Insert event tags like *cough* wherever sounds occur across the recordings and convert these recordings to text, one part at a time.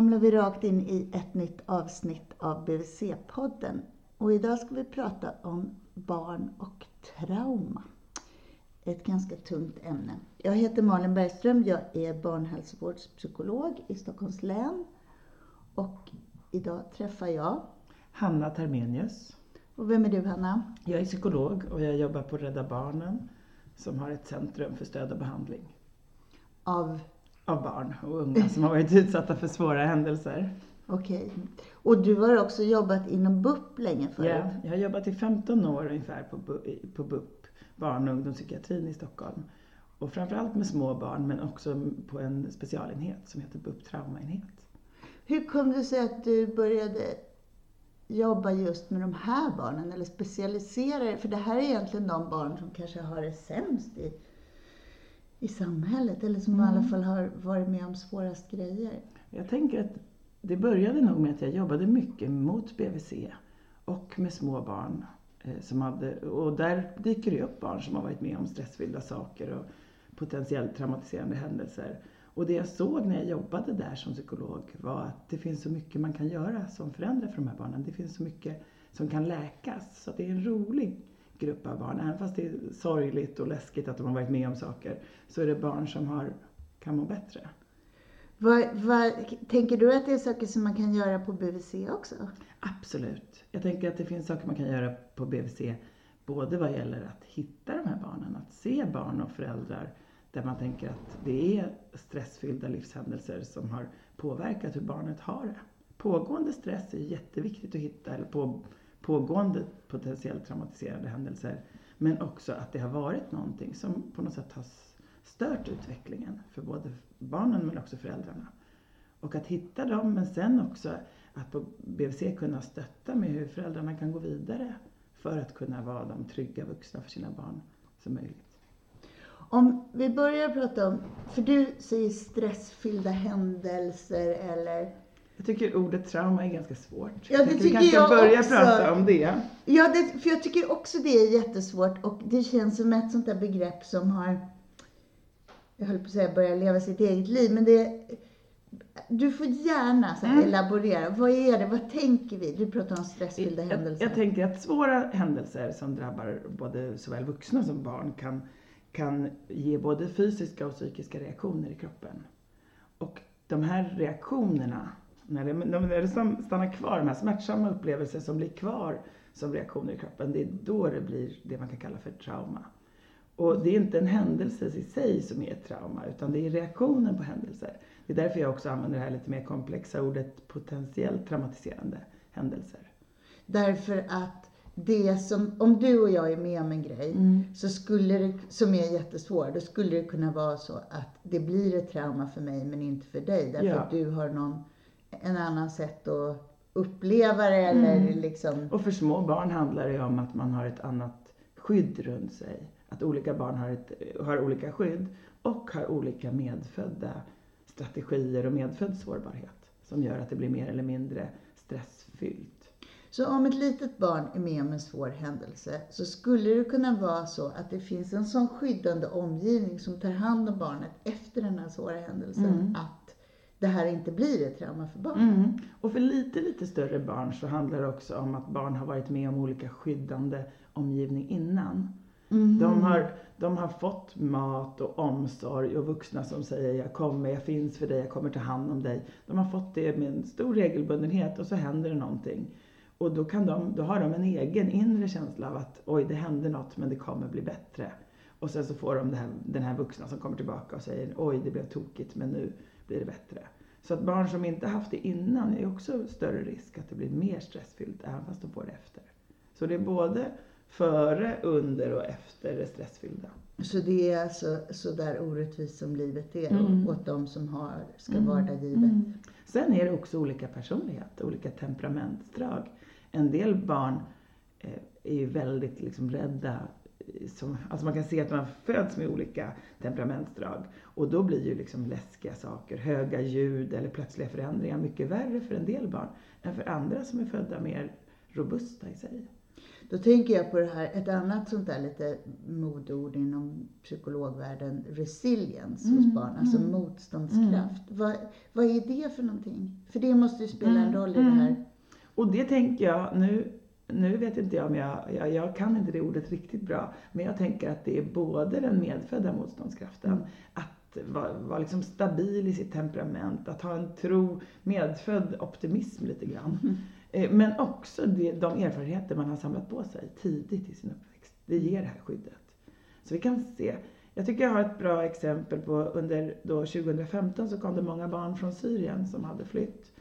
famlar vi rakt in i ett nytt avsnitt av BVC-podden. Och idag ska vi prata om barn och trauma. Ett ganska tungt ämne. Jag heter Malin Bergström, jag är barnhälsovårdspsykolog i Stockholms län. Och idag träffar jag... Hanna Termenius. Och vem är du Hanna? Jag är psykolog och jag jobbar på Rädda Barnen som har ett centrum för stöd och behandling. Av? Av barn och unga som har varit utsatta för svåra händelser. Okej. Okay. Och du har också jobbat inom BUP länge förut? Ja, jag har jobbat i 15 år ungefär på, på BUP, barn och ungdomspsykiatrin i Stockholm. Och framförallt med små barn men också på en specialenhet som heter BUP traumaenhet. Hur kom det sig att du började jobba just med de här barnen eller specialisera dig? För det här är egentligen de barn som kanske har det sämst i, i samhället eller som mm. i alla fall har varit med om svårast grejer. Jag tänker att det började nog med att jag jobbade mycket mot BVC och med små barn. Eh, som hade, och där dyker det upp barn som har varit med om stressfyllda saker och potentiellt traumatiserande händelser. Och det jag såg när jag jobbade där som psykolog var att det finns så mycket man kan göra som föräldrar för de här barnen. Det finns så mycket som kan läkas. Så det är en rolig grupp av barn. Även fast det är sorgligt och läskigt att de har varit med om saker, så är det barn som har, kan må bättre. Vad, vad, tänker du att det är saker som man kan göra på BVC också? Absolut. Jag tänker att det finns saker man kan göra på BVC, både vad gäller att hitta de här barnen, att se barn och föräldrar där man tänker att det är stressfyllda livshändelser som har påverkat hur barnet har det. Pågående stress är jätteviktigt att hitta, eller på, pågående potentiellt traumatiserande händelser. Men också att det har varit någonting som på något sätt har stört utvecklingen för både barnen men också föräldrarna. Och att hitta dem, men sen också att på BVC kunna stötta med hur föräldrarna kan gå vidare för att kunna vara de trygga vuxna för sina barn som möjligt. Om vi börjar prata om, för du säger stressfyllda händelser eller jag tycker ordet trauma är ganska svårt. Ja, det jag tycker vi kanske börja också. prata om det. Ja, det, för jag tycker också det är jättesvårt och det känns som ett sånt där begrepp som har, jag höll på att säga börja leva sitt eget liv, men det du får gärna så mm. elaborera. Vad är det? Vad tänker vi? Du pratar om stressfyllda jag, händelser. Jag tänker att svåra händelser som drabbar både såväl vuxna som barn kan kan ge både fysiska och psykiska reaktioner i kroppen. Och de här reaktionerna, när det, när det stannar kvar, de här smärtsamma upplevelser som blir kvar som reaktioner i kroppen, det är då det blir det man kan kalla för trauma. Och det är inte en händelse i sig som är ett trauma, utan det är reaktionen på händelser. Det är därför jag också använder det här lite mer komplexa ordet potentiellt traumatiserande händelser. Därför att det som, om du och jag är med om en grej mm. så skulle det, som är jättesvår, då skulle det kunna vara så att det blir ett trauma för mig men inte för dig. Därför ja. att du har någon, en annan sätt att uppleva det eller mm. liksom. Och för små barn handlar det om att man har ett annat skydd runt sig. Att olika barn har, ett, har olika skydd och har olika medfödda strategier och medfödd sårbarhet som gör att det blir mer eller mindre stressfyllt. Så om ett litet barn är med om en svår händelse så skulle det kunna vara så att det finns en sån skyddande omgivning som tar hand om barnet efter den här svåra händelsen mm. att det här inte blir ett trauma för barnet. Mm. Och för lite, lite större barn så handlar det också om att barn har varit med om olika skyddande omgivning innan. Mm. De, har, de har fått mat och omsorg och vuxna som säger jag kommer, jag finns för dig, jag kommer ta hand om dig. De har fått det med en stor regelbundenhet och så händer det någonting. Och då, kan de, då har de en egen inre känsla av att oj, det hände något men det kommer bli bättre. Och sen så får de här, den här vuxna som kommer tillbaka och säger oj, det blev tokigt men nu blir det bättre. Så att barn som inte haft det innan är också större risk att det blir mer stressfyllt även fast de får det efter. Så det är både före, under och efter det stressfyllda. Så det är alltså så där orättvist som livet är mm. åt de som har, ska mm. vara givet. Mm. Sen är det också olika personlighet, olika temperamentsdrag en del barn eh, är ju väldigt liksom rädda. Som, alltså man kan se att man föds med olika temperamentsdrag. Och då blir ju liksom läskiga saker, höga ljud eller plötsliga förändringar mycket värre för en del barn än för andra som är födda mer robusta i sig. Då tänker jag på det här, ett annat sånt där lite modord inom psykologvärlden, resilience hos Mm, barn, alltså mm. motståndskraft. Vad, vad är det för någonting? För det måste ju spela en Mm, roll i det mm. här. Och det tänker jag, nu, nu vet inte jag om jag, jag, jag kan inte det ordet riktigt bra, men jag tänker att det är både den medfödda motståndskraften, Mm. att vara, vara liksom stabil i sitt temperament, att ha en tro, medfödd optimism lite grann. Mm. Eh, Men också det, de erfarenheter man har samlat på sig tidigt i sin uppväxt. Det ger det här skyddet. Så vi kan se. Jag tycker jag har ett bra exempel på under då 2015 så kom det många barn från Syrien som hade flytt.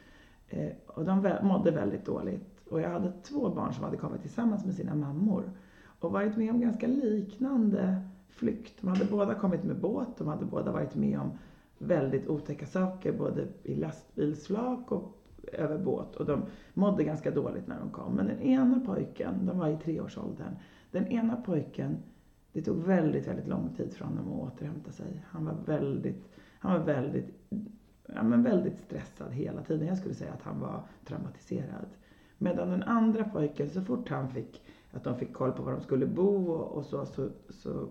Eh, och de mådde väldigt dåligt. Och jag hade två barn som hade kommit tillsammans med sina mammor. Och varit med om ganska liknande flykt. De hade båda kommit med båt, de hade båda varit med om väldigt otäcka saker både i lastbilsflak och över båt. Och de mådde ganska dåligt när de kom. Men den ena pojken, de var i treårsåldern. Den ena pojken, det tog väldigt, väldigt lång tid för honom att återhämta sig. Han var väldigt, han var väldigt, ja, men väldigt stressad hela tiden. Jag skulle säga att han var traumatiserad. Medan den andra pojken, så fort han fick, att de fick koll på var de skulle bo och, och så, så, så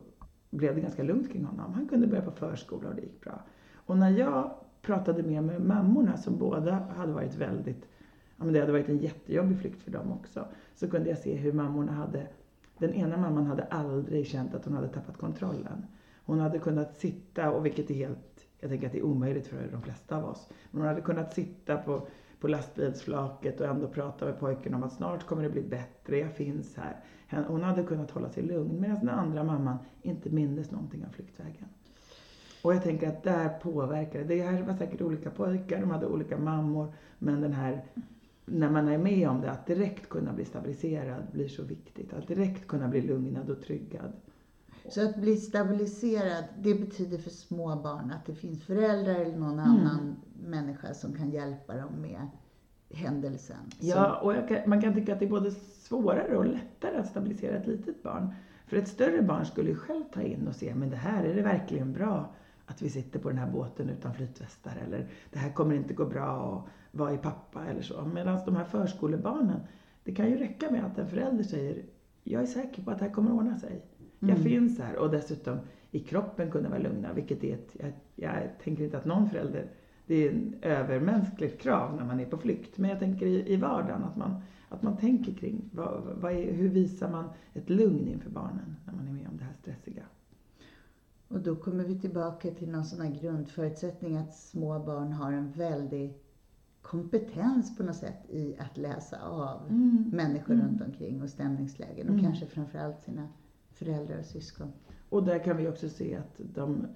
blev det ganska lugnt kring honom. Han kunde börja på förskola och det gick bra. Och när jag pratade mer med mammorna som båda hade varit väldigt, ja men det hade varit en jättejobbig flykt för dem också, så kunde jag se hur mammorna hade, den ena mamman hade aldrig känt att hon hade tappat kontrollen. Hon hade kunnat sitta, och vilket är helt, jag tänker att det är omöjligt för de flesta av oss, men hon hade kunnat sitta på, på lastbilsflaket och ändå prata med pojken om att snart kommer det bli bättre, jag finns här. Hon hade kunnat hålla sig lugn, medan den andra mamman inte mindes någonting av flyktvägen. Och jag tänker att där påverkar det. Det här var säkert olika pojkar, de hade olika mammor, men den här när man är med om det, att direkt kunna bli stabiliserad blir så viktigt. Att direkt kunna bli lugnad och tryggad. Så att bli stabiliserad, det betyder för små barn att det finns föräldrar eller Mm. någon annan människa som kan hjälpa dem med händelsen. Ja, och jag kan, man kan tycka att det är både svårare och lättare att stabilisera ett litet barn. För ett större barn skulle ju själv ta in och se, men det här, är det verkligen bra att vi sitter på den här båten utan flytvästar? Eller det här kommer inte gå bra och vad är pappa? Eller så. Medan de här förskolebarnen, det kan ju räcka med att en förälder säger, jag är säker på att det här kommer ordna sig. Jag Mm. finns här och dessutom i kroppen kunna vara lugna, vilket är ett, jag, jag tänker inte att någon förälder, det är en övermänskligt krav när man är på flykt. Men jag tänker i, i vardagen att man, att man tänker kring vad, vad är, hur visar man ett lugn inför barnen när man är med om det här stressiga. Och då kommer vi tillbaka till någon sån här grundförutsättning att små barn har en väldig kompetens på något sätt i att läsa av människor Mm. runt omkring och stämningslägen och Mm. kanske framförallt sina föräldrar och syskon. Och där kan vi också se att de,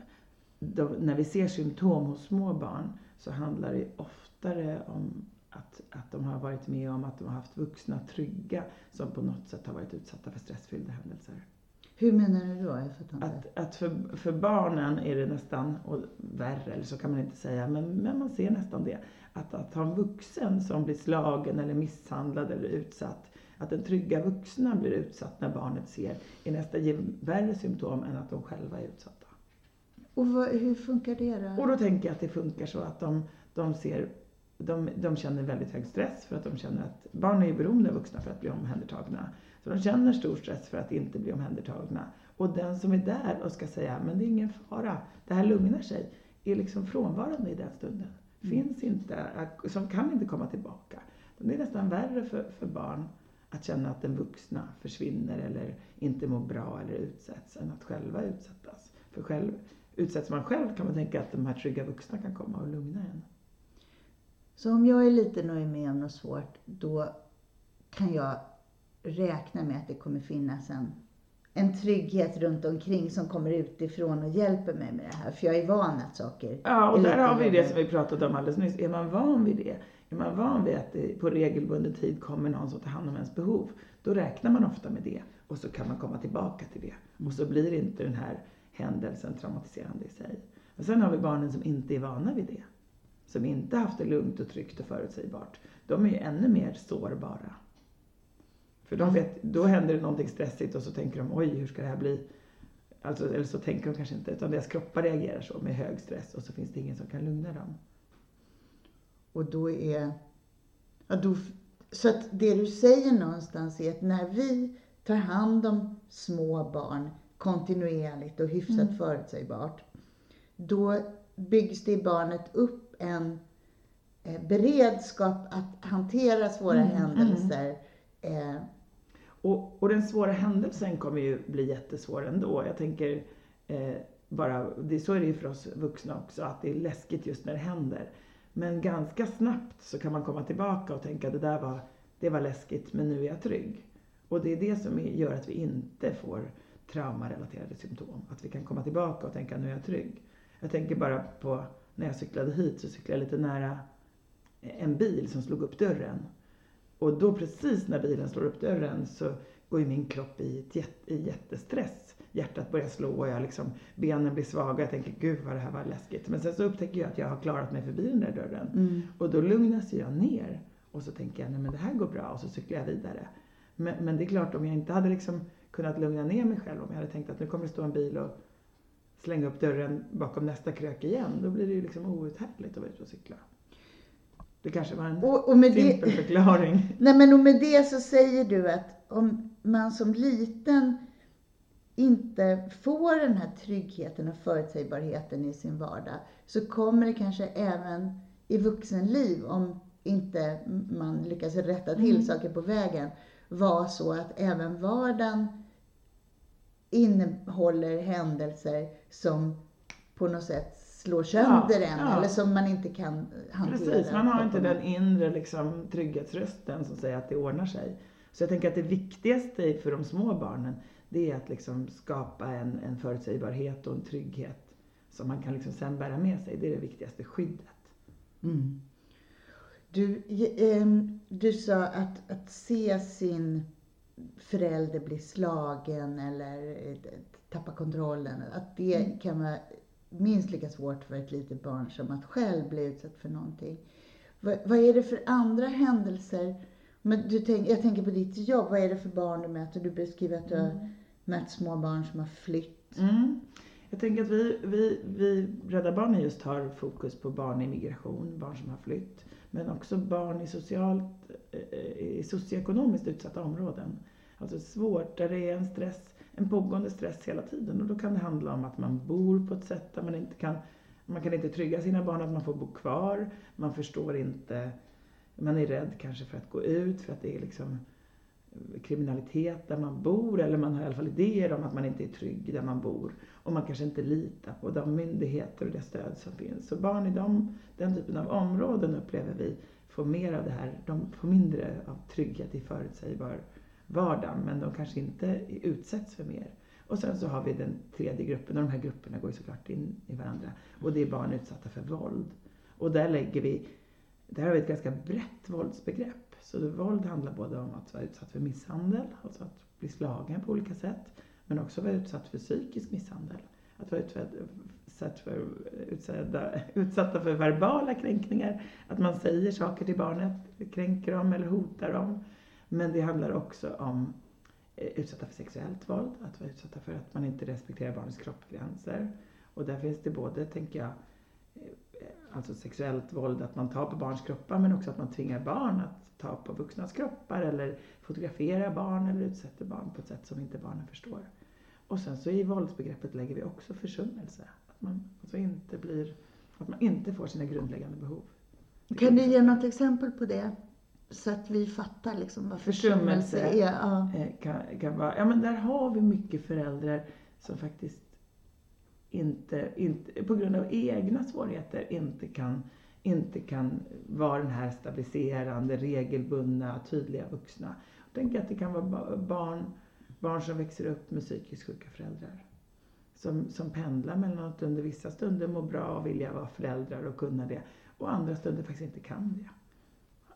de, när vi ser symptom hos små barn så handlar det oftare om att, att de har varit med om att de har haft vuxna trygga som på något sätt har varit utsatta för stressfyllda händelser. Hur menar du då? Jag. Att, att för, för barnen är det nästan, och värre, eller så kan man inte säga, men, men man ser nästan det. Att, att ha en vuxen som blir slagen eller misshandlad eller utsatt, att den trygga vuxna blir utsatt när barnet ser, är nästan värre symptom än att de själva är utsatta. Och vad, hur funkar det då? Och då tänker jag att det funkar så att de, de ser de, de känner väldigt hög stress för att de känner att barn är ju beroende av vuxna för att bli omhändertagna. Så de känner stor stress för att inte bli omhändertagna. Och den som är där och ska säga, men det är ingen fara, det här lugnar sig, är liksom frånvarande i den stunden. Finns inte, som kan inte komma tillbaka. Det är nästan värre för, för barn att känna att den vuxna försvinner eller inte mår bra eller utsätts än att själva utsättas. För själv, utsätts man själv kan man tänka att de här trygga vuxna kan komma och lugna en. Så om jag är liten och är med om något svårt, då kan jag räkna med att det kommer finnas en, en trygghet runt omkring som kommer utifrån och hjälper mig med det här. För jag är van att saker Ja, och är där har vi det som vi pratade om alldeles nyss. Är man van vid det, är man van vid att det på regelbunden tid kommer någon som tar hand om ens behov, då räknar man ofta med det. Och så kan man komma tillbaka till det. Och så blir inte den här händelsen traumatiserande i sig. Och sen har vi barnen som inte är vana vid det. Som inte haft det lugnt och tryggt och förutsägbart. De är ju ännu mer sårbara. För de vet, då händer det någonting stressigt och så tänker de, oj, hur ska det här bli? Alltså, eller så tänker de kanske inte, utan deras kroppar reagerar så med hög stress och så finns det ingen som kan lugna dem. Och då är... Ja, då, Så att det du säger någonstans är att när vi tar hand om små barn kontinuerligt och hyfsat Mm. förutsägbart, då byggs det i barnet upp en eh, beredskap att hantera svåra Mm, händelser. Eh, Och, och den svåra händelsen kommer ju bli jättesvår ändå. Jag tänker eh, bara, det, så är det ju för oss vuxna också, att det är läskigt just när det händer. Men ganska snabbt så kan man komma tillbaka och tänka det där var, det var läskigt men nu är jag trygg. Och det är det som gör att vi inte får traumarelaterade symptom. Att vi kan komma tillbaka och tänka nu är jag trygg. Jag tänker bara på när jag cyklade hit så cyklade jag lite nära en bil som slog upp dörren. Och då precis när bilen slår upp dörren så går ju min kropp i, i jättestress. Hjärtat börjar slå och jag liksom, benen blir svaga. Jag tänker gud vad det här var läskigt. Men sen så upptäcker jag att jag har klarat mig förbi den där dörren. mm. Och då lugnas jag ner. Och så tänker jag, nej men det här går bra. Och så cyklar jag vidare. Men, men det är klart om jag inte hade liksom kunnat lugna ner mig själv. Om jag hade tänkt att nu kommer det stå en bil och slänga upp dörren bakom nästa krök igen. Då blir det ju liksom outhärdligt att vara ute och cykla. Det kanske var en och, och med det, simpel förklaring. *laughs* Nej men och med det så säger du att om man som liten inte får den här tryggheten och förutsägbarheten i sin vardag så kommer det kanske även i vuxenliv, om inte man lyckas rätta till Mm. saker på vägen, vara så att även vardagen innehåller händelser som på något sätt slår sönder Ja, en ja. eller som man inte kan hantera. Precis, man har inte den inre liksom, trygghetsrösten som säger att det ordnar sig. Så jag tänker att det viktigaste för de små barnen, det är att liksom skapa en, en förutsägbarhet och en trygghet som man kan liksom sen bära med sig. Det är det viktigaste skyddet. Mm. Du, ehm, du sa att, att se sin förälder bli slagen eller eh, tappa kontrollen, att det Mm. kan vara minst lika svårt för ett litet barn som att själv bli utsatt för någonting. Vad, vad är det för andra händelser? Men du tänk, jag tänker på ditt jobb, vad är det för barn du möter? Du beskriver att du har mött små barn som har flytt. Mm. Jag tänker att vi, vi, vi Rädda Barnen just har fokus på barn i migration, barn som har flytt. Men också barn i, socialt, eh, i socioekonomiskt utsatta områden. Alltså svårt, där det är en stress, en pågående stress hela tiden. Och då kan det handla om att man bor på ett sätt där man inte kan, man kan inte trygga sina barn att man får bo kvar. Man förstår inte, man är rädd kanske för att gå ut för att det är liksom eh, kriminalitet där man bor eller man har i alla fall idéer om att man inte är trygg där man bor. Och man kanske inte litar på de myndigheter och det stöd som finns. Så barn i de, den typen av områden upplever vi får mer av det här, de får mindre av trygghet i förutsägbar vardag men de kanske inte utsätts för mer. Och sen så har vi den tredje gruppen och de här grupperna går ju såklart in i varandra. Och det är barn utsatta för våld. Och där lägger vi, där har vi ett ganska brett våldsbegrepp. Så våld handlar både om att vara utsatt för misshandel, alltså att bli slagen på olika sätt, men också vara utsatt för psykisk misshandel. Att vara utsatt för, utsatta, utsatta för verbala kränkningar, att man säger saker till barnet, kränker dem eller hotar dem. Men det handlar också om eh, utsatta för sexuellt våld, att vara utsatta för att man inte respekterar barnets kroppsgränser. Och där finns det både, tänker jag, eh, alltså sexuellt våld, att man tar på barns kroppar, men också att man tvingar barn att ta på vuxnas kroppar eller fotografera barn eller utsätter barn på ett sätt som inte barnen förstår. Och sen så i våldsbegreppet lägger vi också försummelse. Att man alltså inte blir, att man inte får sina grundläggande behov. Kan du ge något exempel på det? Så att vi fattar liksom vad försummelse Försummelse. är. Ja. Eh, kan, kan vara, ja men där har vi mycket föräldrar som faktiskt inte, inte, på grund av egna svårigheter inte kan, inte kan vara den här stabiliserande, regelbundna, tydliga vuxna. Jag tänker att det kan vara ba- barn, barn som växer upp med psykiskt sjuka föräldrar. Som, som pendlar mellan att under vissa stunder må bra och vilja vara föräldrar och kunna det och andra stunder faktiskt inte kan det.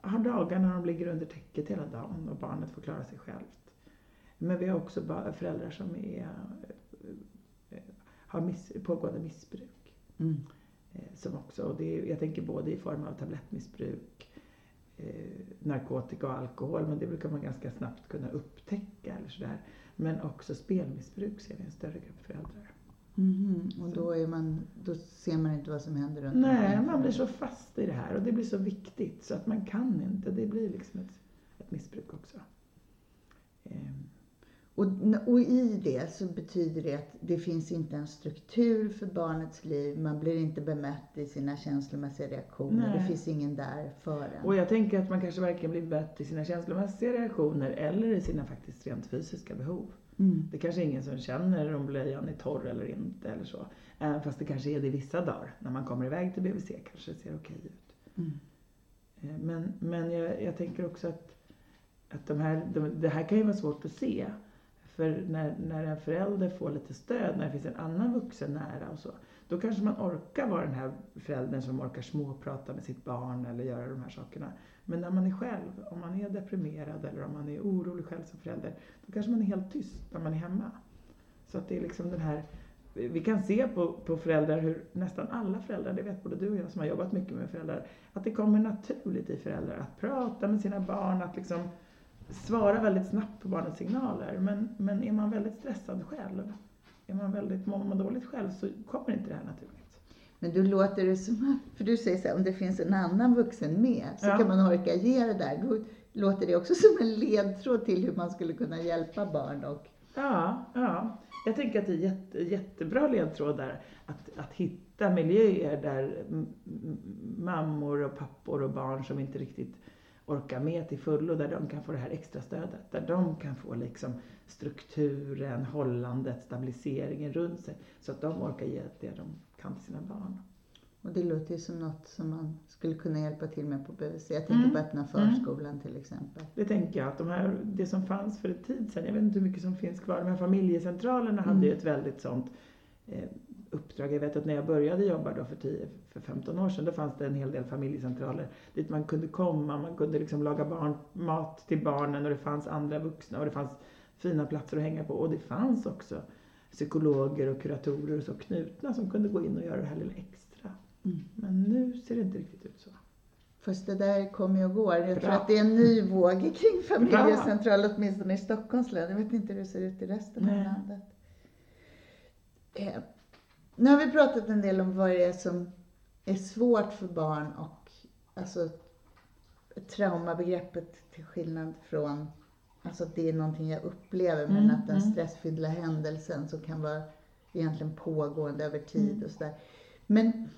Har dagar när de ligger under täcket hela dagen och barnet får klara sig självt. Men vi har också föräldrar som är, eh, har miss, pågående missbruk. Mm. Eh, Som också, och det är, jag tänker både i form av tablettmissbruk, Eh, narkotika och alkohol, men det brukar man ganska snabbt kunna upptäcka. Eller sådär. Men också spelmissbruk ser vi en större grupp föräldrar. Mm, och då, är man, då ser man inte vad som händer runt Nej, man blir så fast i det här och det blir så viktigt så att man kan inte. Det blir liksom ett, ett missbruk också. Ehm, och, och i det så betyder det att det finns inte en struktur för barnets liv. Man blir inte bemött i sina känslomässiga reaktioner. Nej. Det finns ingen där för en. Och jag tänker att man kanske varken blir bemött i sina känslomässiga reaktioner eller i sina faktiskt rent fysiska behov. Mm. Det kanske är ingen som känner om blöjan är torr eller inte eller så. Även fast det kanske är det vissa dagar. När man kommer iväg till BVC kanske det ser okej ut. Mm. Eh, Men, men jag, jag tänker också att, att de här, de, det här kan ju vara svårt att se. För när, när en förälder får lite stöd, när det finns en annan vuxen nära och så. Då kanske man orkar vara den här föräldern som orkar småprata med sitt barn eller göra de här sakerna. Men när man är själv, om man är deprimerad eller om man är orolig själv som förälder, då kanske man är helt tyst när man är hemma. Så att det är liksom den här, vi kan se på, på föräldrar hur nästan alla föräldrar, det vet både du och jag som har jobbat mycket med föräldrar, att det kommer naturligt i föräldrar att prata med sina barn, att liksom svara väldigt snabbt på barnets signaler. Men, men är man väldigt stressad själv, är man väldigt, mår man dåligt själv så kommer inte det här naturligt. Men då låter det som att, för du säger så här, om det finns en annan vuxen med så Ja. kan man orka ge det där. Då låter det också *laughs* som en ledtråd till hur man skulle kunna hjälpa barn och Ja, ja. Jag tänker att det är jätte, jättebra ledtråd där. Att, att hitta miljöer där mammor och pappor och barn som inte riktigt orkar med till fullo, där de kan få det här extra stödet. Där de kan få liksom strukturen, hållandet, stabiliseringen runt sig. Så att de orkar ge det de kan till sina barn. Och det låter ju som något som man skulle kunna hjälpa till med på BVC. Jag tänker Mm. på öppna förskolan till exempel. Det tänker jag att de här, det som fanns för en tid sedan, jag vet inte hur mycket som finns kvar, de här familjecentralerna hade ju Mm. ett väldigt sånt eh, uppdrag. Jag vet att när jag började jobba då för 10, för 15 år sedan, då fanns det en hel del familjecentraler dit man kunde komma, man kunde liksom laga barn, mat till barnen och det fanns andra vuxna och det fanns fina platser att hänga på. Och det fanns också psykologer och kuratorer och så knutna som kunde gå in och göra det här lilla extra. Mm. Men nu ser det inte riktigt ut så. Fast det där kommer och går. Jag tror Bra. att det är en ny våg *laughs* kring familjecentral, åtminstone i Stockholms län. Jag vet inte hur det ser ut i resten av Nej. landet. Nu har vi pratat en del om vad det är som är svårt för barn och alltså traumabegreppet till skillnad från Alltså att det är någonting jag upplever men Mm, att den mm. stressfyllda händelsen som kan vara egentligen pågående över tid Mm. och sådär. Men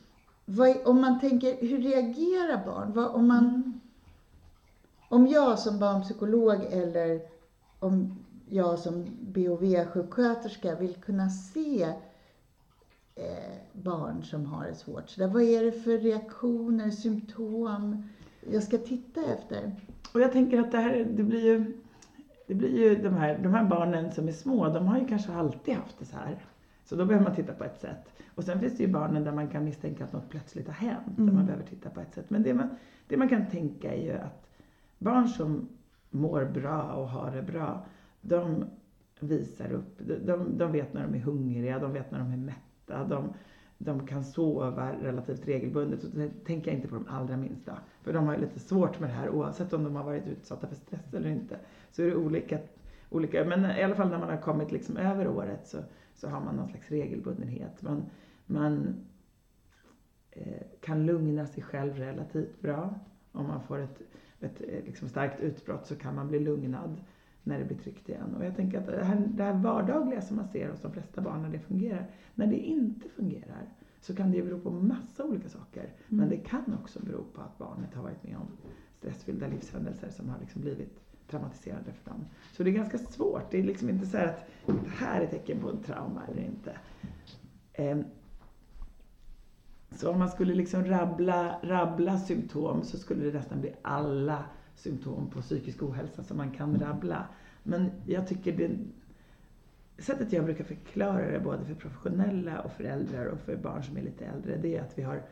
vad, om man tänker, hur reagerar barn? Vad, om, man, om jag som barnpsykolog eller om jag som BOV-sjuksköterska vill kunna se barn som har det svårt. Så där, vad är det för reaktioner, symptom jag ska titta efter? Och jag tänker att det här, det blir ju, det blir ju de här, de här barnen som är små, de har ju kanske alltid haft det så här. Så då behöver man titta på ett sätt. Och sen finns det ju barnen där man kan misstänka att något plötsligt har hänt, där Mm. man behöver titta på ett sätt. Men det man, det man kan tänka är ju att barn som mår bra och har det bra, de visar upp, de, de, de vet när de är hungriga, de vet när de är mätta, de, de kan sova relativt regelbundet. Och tänker jag inte på de allra minsta. För de har ju lite svårt med det här oavsett om de har varit utsatta för stress eller inte. Så är det olika, olika men i alla fall när man har kommit liksom över året så, så har man någon slags regelbundenhet. Man, man eh, kan lugna sig själv relativt bra. Om man får ett, ett eh, liksom starkt utbrott så kan man bli lugnad när det blir tryggt igen. Och jag tänker att det här, det här vardagliga som man ser hos de flesta barn när det fungerar, när det inte fungerar så kan det ju bero på massa olika saker. Men Mm. det kan också bero på att barnet har varit med om stressfyllda livshändelser som har liksom blivit traumatiserande för dem. Så det är ganska svårt. Det är liksom inte så att det här är tecken på en trauma eller inte. Ehm, så om man skulle liksom rabbla, rabbla symptom så skulle det nästan bli alla symptom på psykisk ohälsa som man kan rabbla. Men jag tycker det sättet jag brukar förklara det både för professionella och föräldrar och för barn som är lite äldre, det är att vi har,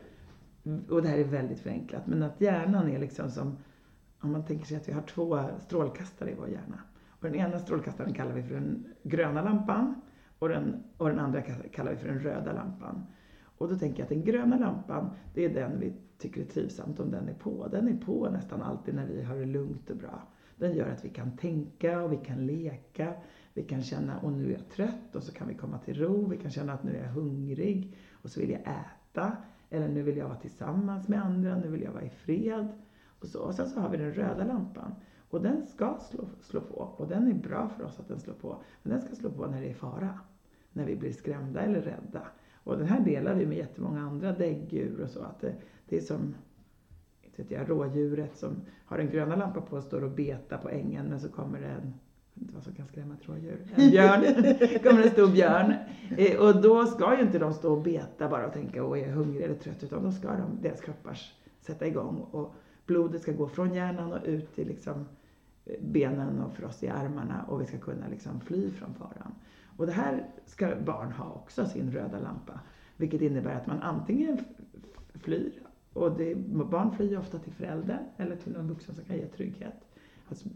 och det här är väldigt förenklat, men att hjärnan är liksom som, om man tänker sig att vi har två strålkastare i vår hjärna. Och den ena strålkastaren kallar vi för den gröna lampan och den, och den andra kallar vi för den röda lampan. Och då tänker jag att den gröna lampan, det är den vi tycker är trivsamt om den är på. Den är på nästan alltid när vi har det lugnt och bra. Den gör att vi kan tänka och vi kan leka. Vi kan känna, och nu är jag trött och så kan vi komma till ro. Vi kan känna att nu är jag hungrig och så vill jag äta. Eller nu vill jag vara tillsammans med andra, nu vill jag vara i fred. Och, så. och sen så har vi den röda lampan. Och den ska slå, slå på och den är bra för oss att den slår på. Men den ska slå på när det är fara. När vi blir skrämda eller rädda. Och den här delar vi med jättemånga andra däggdjur och så. Att det, det är som inte vet jag, rådjuret som har en gröna lampa på och står och betar på ängen men så kommer det en jag vet inte vad som kan skrämma ett rådjur. En björn. *laughs* kommer en stor björn. Eh, och då ska ju inte de stå och beta bara och tänka och är hungriga eller trötta utan då ska de, deras kroppar sätta igång och blodet ska gå från hjärnan och ut till liksom eh, benen och för oss i armarna och vi ska kunna liksom fly från faran. Och det här ska barn ha också, sin röda lampa. Vilket innebär att man antingen flyr, och det, barn flyr ofta till föräldern eller till någon vuxen som kan ge trygghet. Alltså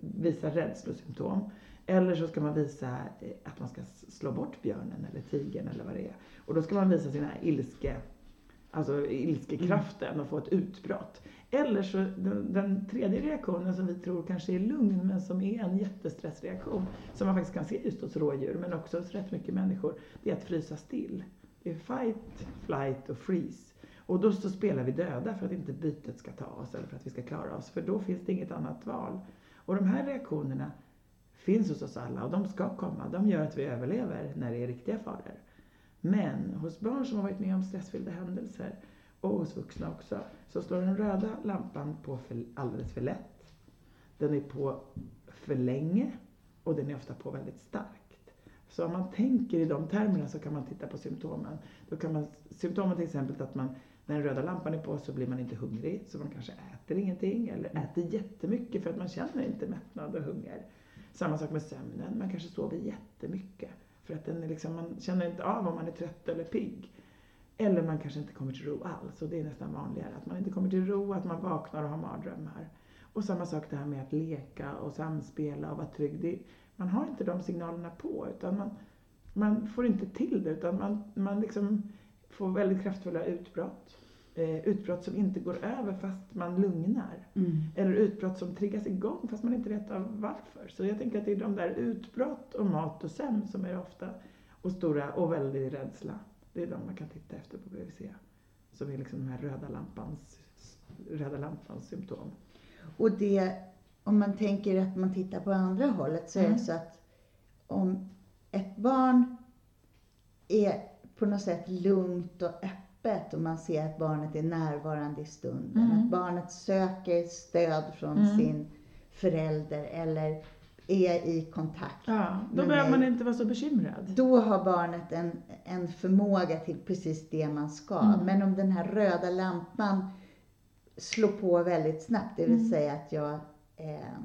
visa rädslosymptom. Eller så ska man visa eh, att man ska slå bort björnen eller tigern eller vad det är. Och då ska man visa sina ilske, alltså ilskekraften och få ett utbrott. Eller så den, den, tredje reaktionen som vi tror kanske är lugn men som är en jättestressreaktion som man faktiskt kan se just hos rådjur men också hos rätt mycket människor. Det är att frysa still. Det är fight, flight och freeze. Och då så spelar vi döda för att inte bytet ska ta oss eller för att vi ska klara oss. För då finns det inget annat val. Och de här reaktionerna finns hos oss alla och de ska komma. De gör att vi överlever när det är riktiga faror. Men hos barn som har varit med om stressfyllda händelser och hos vuxna också, så slår den röda lampan på för, alldeles för lätt. Den är på för länge och den är ofta på väldigt starkt. Så om man tänker i de termerna så kan man titta på symptomen. Då kan man, symptomen till exempel att man, när den röda lampan är på så blir man inte hungrig, så man kanske äter ingenting eller äter jättemycket för att man känner inte mättnad och hunger. Samma sak med sömnen, man kanske sover jättemycket för att den är liksom, man känner inte av om man är trött eller pigg. Eller man kanske inte kommer till ro alls och det är nästan vanligare att man inte kommer till ro, att man vaknar och har mardrömmar. Och samma sak det här med att leka och samspela och vara trygg. Det, man har inte de signalerna på utan man, man får inte till det utan man, man liksom får väldigt kraftfulla utbrott. Eh, utbrott som inte går över fast man lugnar. Mm. Eller utbrott som triggas igång fast man inte vet av varför. Så jag tänker att det är de där utbrott och mat och sömn som är ofta och stora och väldigt rädsla. Det är de man kan titta efter på BVC. Som är liksom de här röda lampans, röda lampans symptom. Och det, om man tänker att man tittar på andra hållet så mm. är det mm. så att om ett barn är på något sätt lugnt och öppet och man ser att barnet är närvarande i stunden. Mm. Att barnet söker stöd från mm. sin förälder eller är i kontakt. Ja, då behöver man inte vara så bekymrad. Då har barnet en, en förmåga till precis det man ska. Mm. Men om den här röda lampan slår på väldigt snabbt, det vill mm. säga att jag eh,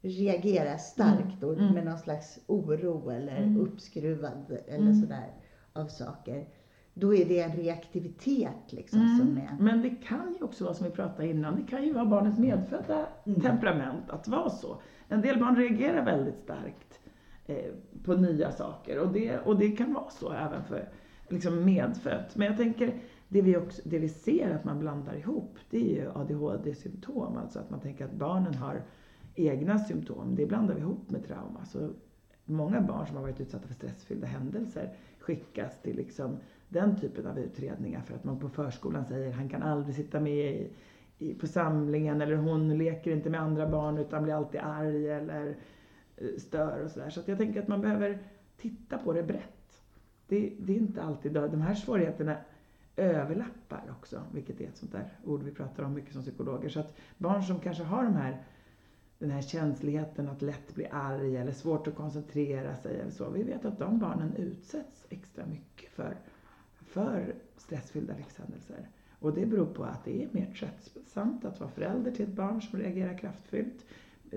reagerar starkt och mm. med någon slags oro eller mm. uppskruvad eller mm. sådär av saker. Då är det en reaktivitet liksom mm. som är... Men det kan ju också vara som vi pratade innan, det kan ju vara barnets medfödda mm. temperament att vara så. En del barn reagerar väldigt starkt eh, på nya saker och det, och det kan vara så även för liksom medfött. Men jag tänker, det vi, också, det vi ser att man blandar ihop, det är ju ADHD-symptom. Alltså att man tänker att barnen har egna symptom. Det blandar vi ihop med trauma. Så många barn som har varit utsatta för stressfyllda händelser skickas till liksom den typen av utredningar för att man på förskolan säger han kan aldrig sitta med i, i, på samlingen eller hon leker inte med andra barn utan blir alltid arg eller eh, stör och sådär. Så att jag tänker att man behöver titta på det brett. Det, det är inte alltid, de här svårigheterna överlappar också, vilket är ett sånt där ord vi pratar om mycket som psykologer. Så att barn som kanske har de här den här känsligheten att lätt bli arg eller svårt att koncentrera sig eller så. Vi vet att de barnen utsätts extra mycket för, för stressfyllda livshändelser. Och det beror på att det är mer tröttsamt att vara förälder till ett barn som reagerar kraftfullt.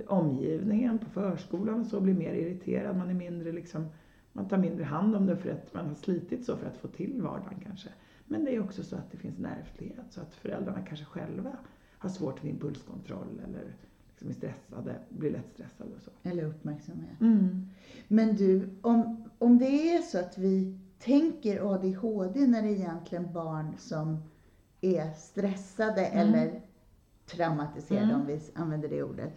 Omgivningen på förskolan och så blir mer irriterad. Man är mindre liksom, man tar mindre hand om det för att man har slitit så för att få till vardagen kanske. Men det är också så att det finns en så att föräldrarna kanske själva har svårt med impulskontroll eller liksom är stressade, blir lätt stressade och så. Eller uppmärksamhet. Mm. Men du, om, om det är så att vi tänker ADHD när det är egentligen barn som är stressade mm. eller traumatiserade, om vi använder det ordet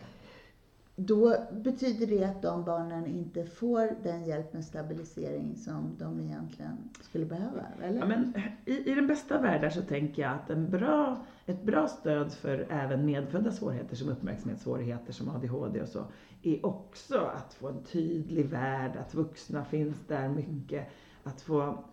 då betyder det att de barnen inte får den hjälp med stabilisering som de egentligen skulle behöva, eller? Ja, men i, I den bästa världen så tänker jag att en bra, ett bra stöd för även medfödda svårigheter som uppmärksamhetssvårigheter som ADHD och så, är också att få en tydlig värld, att vuxna finns där mycket, att få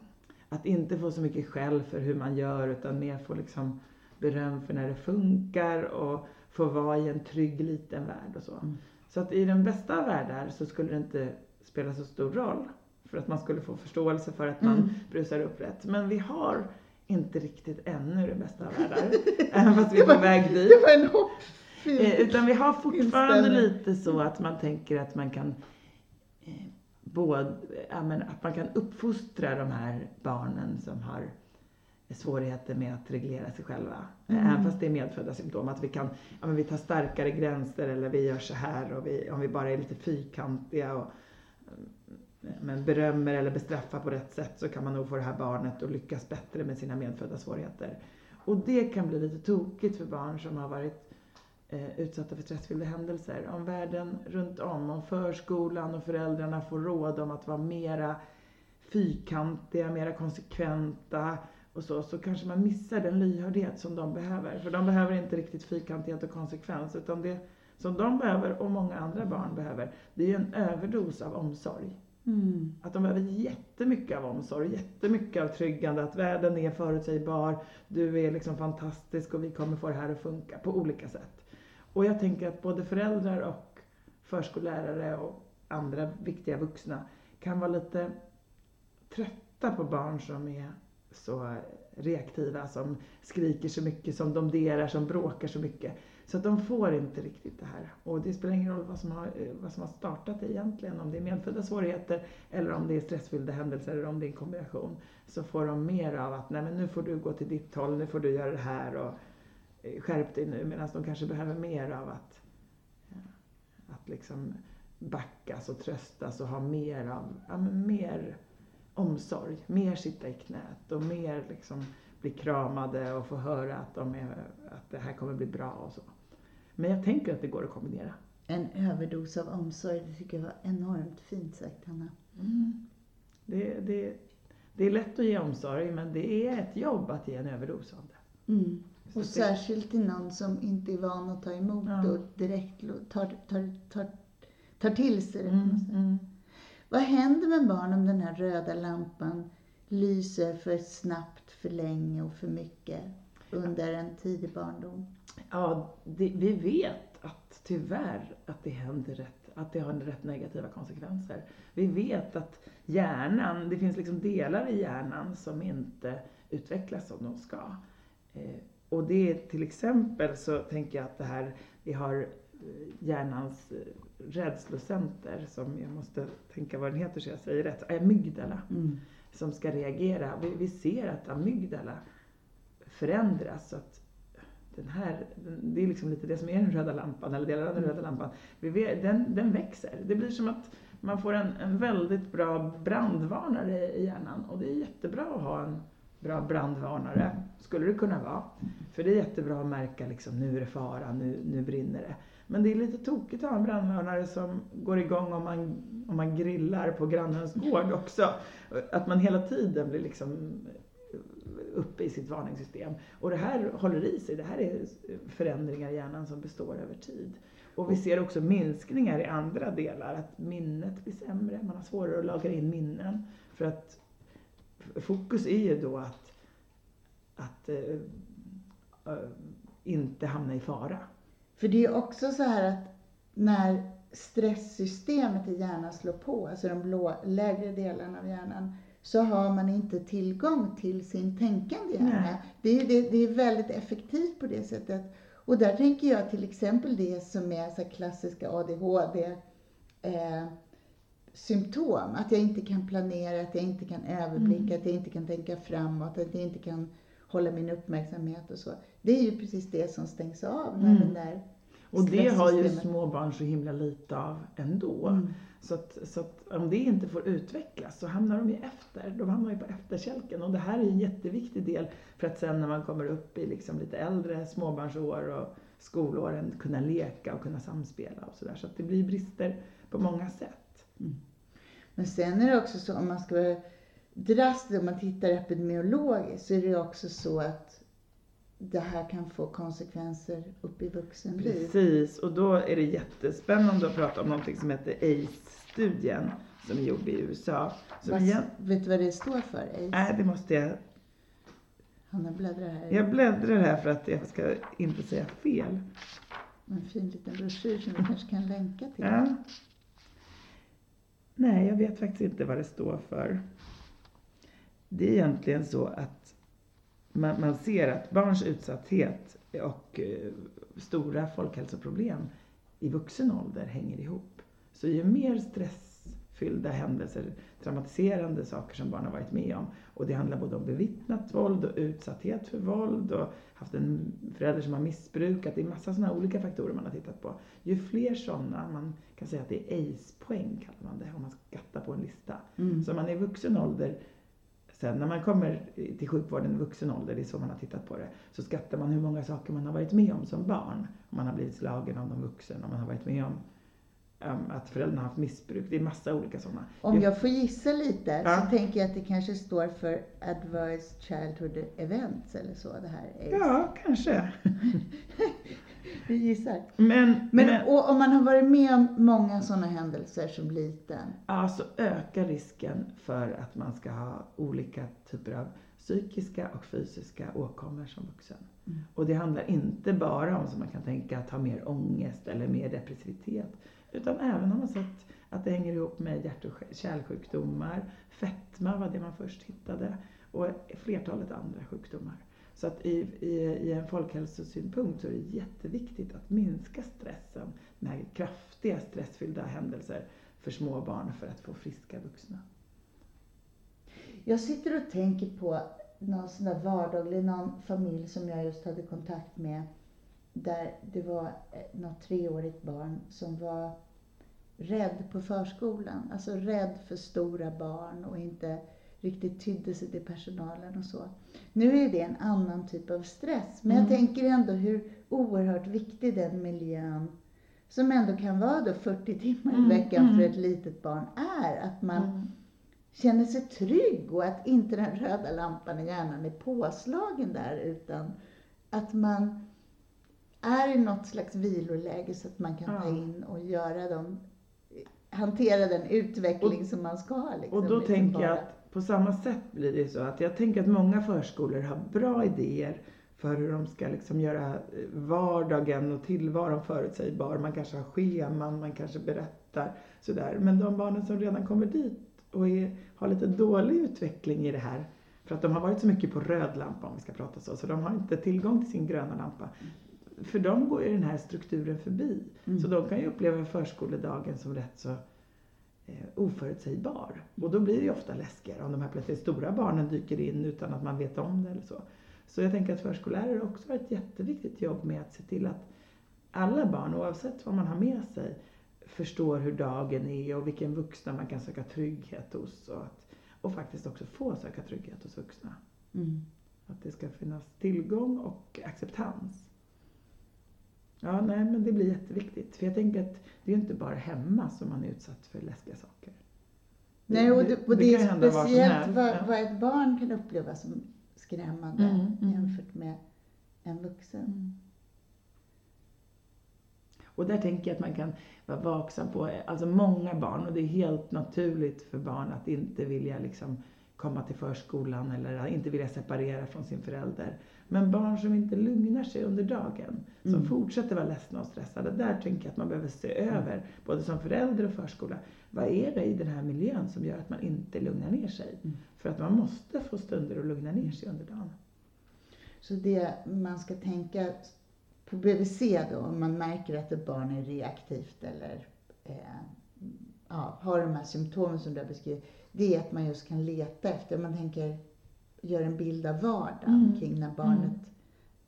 att inte få så mycket skäll för hur man gör utan mer få liksom beröm för när det funkar och få vara i en trygg liten värld och så. Mm. Så att i den bästa av världar så skulle det inte spela så stor roll för att man skulle få förståelse för att man mm. brusar upp rätt. Men vi har inte riktigt ännu den bästa av världar. *laughs* även fast vi är på väg dit. Det var en hoppfylld eh, Utan vi har fortfarande lite så att man tänker att man kan eh, både, ja, men att man kan uppfostra de här barnen som har svårigheter med att reglera sig själva. Mm. Även fast det är medfödda symptom. Att vi kan, ja men vi tar starkare gränser eller vi gör så här och vi, om vi bara är lite fyrkantiga och men berömmer eller bestraffar på rätt sätt så kan man nog få det här barnet att lyckas bättre med sina medfödda svårigheter. Och det kan bli lite tokigt för barn som har varit eh, utsatta för stressfyllda händelser. Om världen runt om, om förskolan och föräldrarna får råd om att vara mera fyrkantiga, mera konsekventa, och så, så kanske man missar den lyhördhet som de behöver. För de behöver inte riktigt fyrkantighet och konsekvens, utan det som de behöver och många andra barn behöver, det är ju en överdos av omsorg. Mm. Att de behöver jättemycket av omsorg, jättemycket av tryggande, att världen är förutsägbar, du är liksom fantastisk och vi kommer få det här att funka på olika sätt. Och jag tänker att både föräldrar och förskollärare och andra viktiga vuxna kan vara lite trötta på barn som är så reaktiva, som skriker så mycket, som domderar, som bråkar så mycket. Så att de får inte riktigt det här. Och det spelar ingen roll vad som har, vad som har startat det egentligen, om det är medfödda svårigheter eller om det är stressfyllda händelser eller om det är en kombination. Så får de mer av att, nej men nu får du gå till ditt håll, nu får du göra det här och eh, skärp dig nu. Medan de kanske behöver mer av att, eh, att liksom backas och tröstas och ha mer av, ja, mer omsorg. Mer sitta i knät och mer liksom bli kramade och få höra att, de är, att det här kommer bli bra och så. Men jag tänker att det går att kombinera. En överdos av omsorg, det tycker jag var enormt fint sagt Hanna. Mm. Det, det, det är lätt att ge omsorg men det är ett jobb att ge en överdos av det. Mm. Och särskilt till någon som inte är van att ta emot ja. och direkt tar, tar, tar, tar till sig det sätt. Mm. Vad händer med barn om den här röda lampan lyser för snabbt, för länge och för mycket under en tidig barndom? Ja, det, vi vet att tyvärr att det händer rätt, att det har rätt negativa konsekvenser. Vi vet att hjärnan, det finns liksom delar i hjärnan som inte utvecklas som de ska. Eh, och det är till exempel så tänker jag att det här, vi har eh, hjärnans eh, rädslocenter som jag måste tänka vad den heter så jag säger rätt, amygdala. Mm. Som ska reagera. Vi, vi, ser att amygdala förändras så att den här, det är liksom lite det som är den röda lampan, eller delar av den mm. röda lampan. Vi den, den växer. Det blir som att man får en, en väldigt bra brandvarnare i hjärnan och det är jättebra att ha en bra brandvarnare, skulle det kunna vara. För det är jättebra att märka liksom, nu är det fara, nu, nu brinner det. Men det är lite tokigt att ha en brandvarnare som går igång om man, om man grillar på grannens gård också. Att man hela tiden blir liksom uppe i sitt varningssystem. Och det här håller i sig. Det här är förändringar i hjärnan som består över tid. Och vi ser också minskningar i andra delar. Att minnet blir sämre, man har svårare att lagra in minnen. För att fokus är ju då att, att äh, inte hamna i fara. För det är också så här att när stresssystemet i hjärnan slår på, alltså de blå, lägre delarna av hjärnan, så har man inte tillgång till sin tänkande hjärna. Det är, det, det är väldigt effektivt på det sättet. Och där tänker jag till exempel det som är så klassiska ADHD eh, symptom. Att jag inte kan planera, att jag inte kan överblicka, mm. att jag inte kan tänka framåt, att jag inte kan hålla min uppmärksamhet och så. Det är ju precis det som stängs av när mm. den där Och det har ju små barn så himla lite av ändå. Mm. Så, att, så att om det inte får utvecklas så hamnar de ju efter. De hamnar ju på efterkälken. Och det här är en jätteviktig del för att sen när man kommer upp i liksom lite äldre småbarnsår och skolåren kunna leka och kunna samspela och sådär. Så att det blir brister på många sätt. Mm. Men sen är det också så om man ska vara drastisk, om man tittar epidemiologiskt, så är det också så att det här kan få konsekvenser upp i vuxenliv. Precis, och då är det jättespännande att prata om någonting som heter ACE-studien som är gjord i USA. Vad, igen, vet du vad det står för? AIDS? nej, det måste jag. Hanna bläddrar här. Jag bläddrar här för att jag ska inte säga fel. En fin liten broschyr som vi kanske kan länka till. Ja. Nej, jag vet faktiskt inte vad det står för. Det är egentligen så att man, man ser att barns utsatthet och eh, stora folkhälsoproblem i vuxen ålder hänger ihop. Så ju mer stressfyllda händelser, traumatiserande saker som barn har varit med om, och det handlar både om bevittnat våld och utsatthet för våld och haft en förälder som har missbrukat, det är massa sådana olika faktorer man har tittat på. Ju fler sådana, man kan säga att det är ACE-poäng kallar man det, om man skattar på en lista. Mm. Så man är i vuxen ålder, sen när man kommer till sjukvården i vuxen ålder, det är så man har tittat på det, så skattar man hur många saker man har varit med om som barn. Om man har blivit slagen av någon vuxen, om man har varit med om um, att föräldrarna har haft missbruk. Det är massa olika sådana. Om jag får gissa lite Ja. så tänker jag att det kanske står för Advanced Childhood Events eller så, det här AIDS. Ja, kanske. *laughs* Vi gissar. Men, Men, men och, om man har varit med om många sådana händelser som liten. alltså ökar risken för att man ska ha olika typer av psykiska och fysiska åkommor som vuxen. Mm. Och det handlar inte bara om, som man kan tänka, att ha mer ångest eller mer depressivitet. Utan även har man sett att det hänger ihop med hjärt och kärlsjukdomar, fetma var det man först hittade och flertalet andra sjukdomar. Så att i, i, i en folkhälsosynpunkt så är det jätteviktigt att minska stressen med kraftiga stressfyllda händelser för små barn för att få friska vuxna. Jag sitter och tänker på någon sån där vardaglig, någon familj som jag just hade kontakt med. Där det var eh, något treårigt barn som var rädd på förskolan. Alltså rädd för stora barn och inte riktigt tydde sig till personalen och så. Nu är det en annan typ av stress. Men jag Mm. tänker ändå hur oerhört viktig den miljön som ändå kan vara då 40 timmar i Mm, veckan för mm. ett litet barn är. Att man känner sig trygg och att inte den röda lampan i hjärnan är påslagen där utan att man är i något slags viloläge så att man kan ta Ja. in och göra dem, hantera den utveckling som man ska. Liksom, Och då tänker jag att på samma sätt blir det så att jag tänker att många förskolor har bra idéer för hur de ska liksom göra eh, vardagen och tillvaron förutsägbar. Man kanske har scheman, man kanske berättar sådär. Men de barnen som redan kommer dit och är, har lite dålig utveckling i det här, för att de har varit så mycket på röd lampa om vi ska prata så, så de har inte tillgång till sin gröna lampa. För dem går ju den här strukturen förbi. Mm. Så de kan ju uppleva förskoledagen som rätt så oförutsägbar. Och då blir det ju ofta läskigare om de här plötsligt stora barnen dyker in utan att man vet om det eller så. Så jag tänker att förskollärare också har ett jätteviktigt jobb med att se till att alla barn, oavsett vad man har med sig, förstår hur dagen är och vilken vuxna man kan söka trygghet hos. Och, att, och faktiskt också få söka trygghet hos vuxna. Mm. Att det ska finnas tillgång och acceptans. Ja, nej, men det blir jätteviktigt. För jag tänker att det är ju inte bara hemma som man är utsatt för läskiga saker. Nej, och det, och det, kan är speciellt vad, vad ett barn kan uppleva som skrämmande Mm, mm. jämfört med en vuxen. Och där tänker jag att man kan vara vaksam på, alltså många barn, och det är helt naturligt för barn att inte vilja liksom komma till förskolan eller inte vilja separera från sin förälder. Men barn som inte lugnar sig under dagen, som Mm. fortsätter vara ledsna och stressade, där tänker jag att man behöver se över, både som förälder och förskola, vad är det i den här miljön som gör att man inte lugnar ner sig? Mm. För att man måste få stunder att lugna ner sig under dagen. Så det man ska tänka på BVC då, om man märker att ett barn är reaktivt eller eh, ja, har de här symptomen som du har beskrivit, det är att man just kan leta efter, man tänker, gör en bild av vardagen Mm. kring när barnet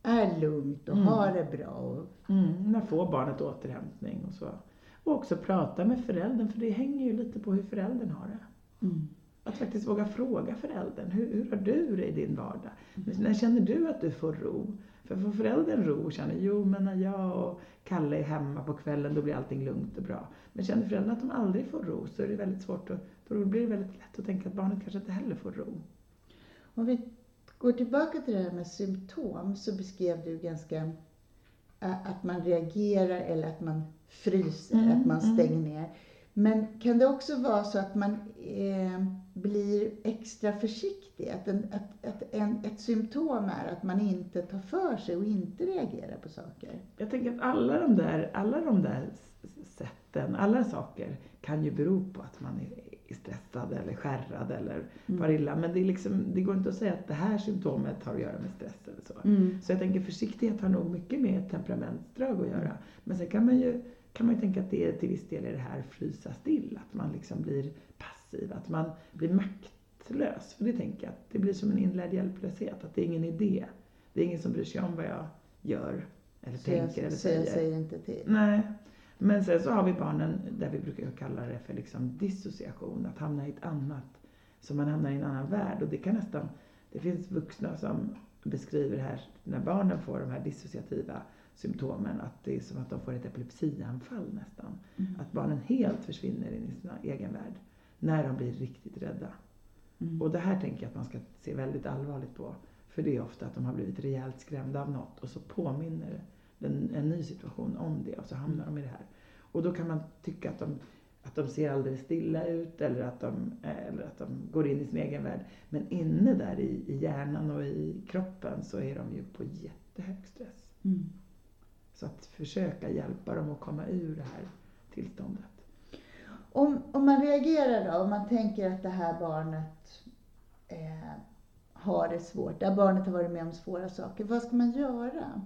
är lugnt och Mm. har det bra. Och, Mm, när får barnet återhämtning och så. Och också prata med föräldern, för det hänger ju lite på hur föräldern har det. mm. Att faktiskt våga fråga föräldern, hur, hur har du det i din vardag? Mm. När känner du att du får ro? För För får föräldern ro och känner, jo men när jag och Kalle är hemma på kvällen då blir allting lugnt och bra. Men känner föräldern att de aldrig får ro så är det väldigt svårt att, då blir det väldigt lätt att tänka att barnet kanske inte heller får ro. Om vi går tillbaka till det här med symptom så beskrev du ganska att man reagerar eller att man fryser, mm, att man mm. stänger mm. ner. Men kan det också vara så att man eh, blir extra försiktig? Att, en, att, att en, ett symptom är att man inte tar för sig och inte reagerar på saker? Jag tänker att alla de där, alla de där sätten, alla saker kan ju bero på att man är stressad eller skärrad eller mm. far illa. Men det, är liksom, det går inte att säga att det här symptomet har att göra med stress eller så. Mm. Så jag tänker försiktighet har nog mycket med temperamentsdrag att göra. Men sen kan man ju kan man ju tänka att det är till viss del är det här frysa still, att man liksom blir passiv, att man blir maktlös. För det tänker jag, att det blir som en inlärd hjälplöshet, att det är ingen idé. Det är ingen som bryr sig om vad jag gör, eller så tänker, jag, eller säger. Så jag säger inte till? Nej. Men sen så har vi barnen där vi brukar kalla det för liksom dissociation, att hamna i ett annat, så man hamnar i en annan värld. Och det kan nästan, det finns vuxna som beskriver det här, när barnen får de här dissociativa symptomen, att det är som att de får ett epilepsianfall nästan. Mm. Att barnen helt försvinner in i sin egen värld när de blir riktigt rädda. Mm. Och det här tänker jag att man ska se väldigt allvarligt på. För det är ofta att de har blivit rejält skrämda av något och så påminner en, en ny situation om det och så hamnar de i det här. Och då kan man tycka att de, att de ser alldeles stilla ut eller att, de, eller att de går in i sin egen värld. Men inne där i, i hjärnan och i kroppen så är de ju på jättehög stress. Mm. Så att försöka hjälpa dem att komma ur det här tillståndet. Om, om man reagerar då, om man tänker att det här barnet eh, har det svårt, det här barnet har varit med om svåra saker, vad ska man göra?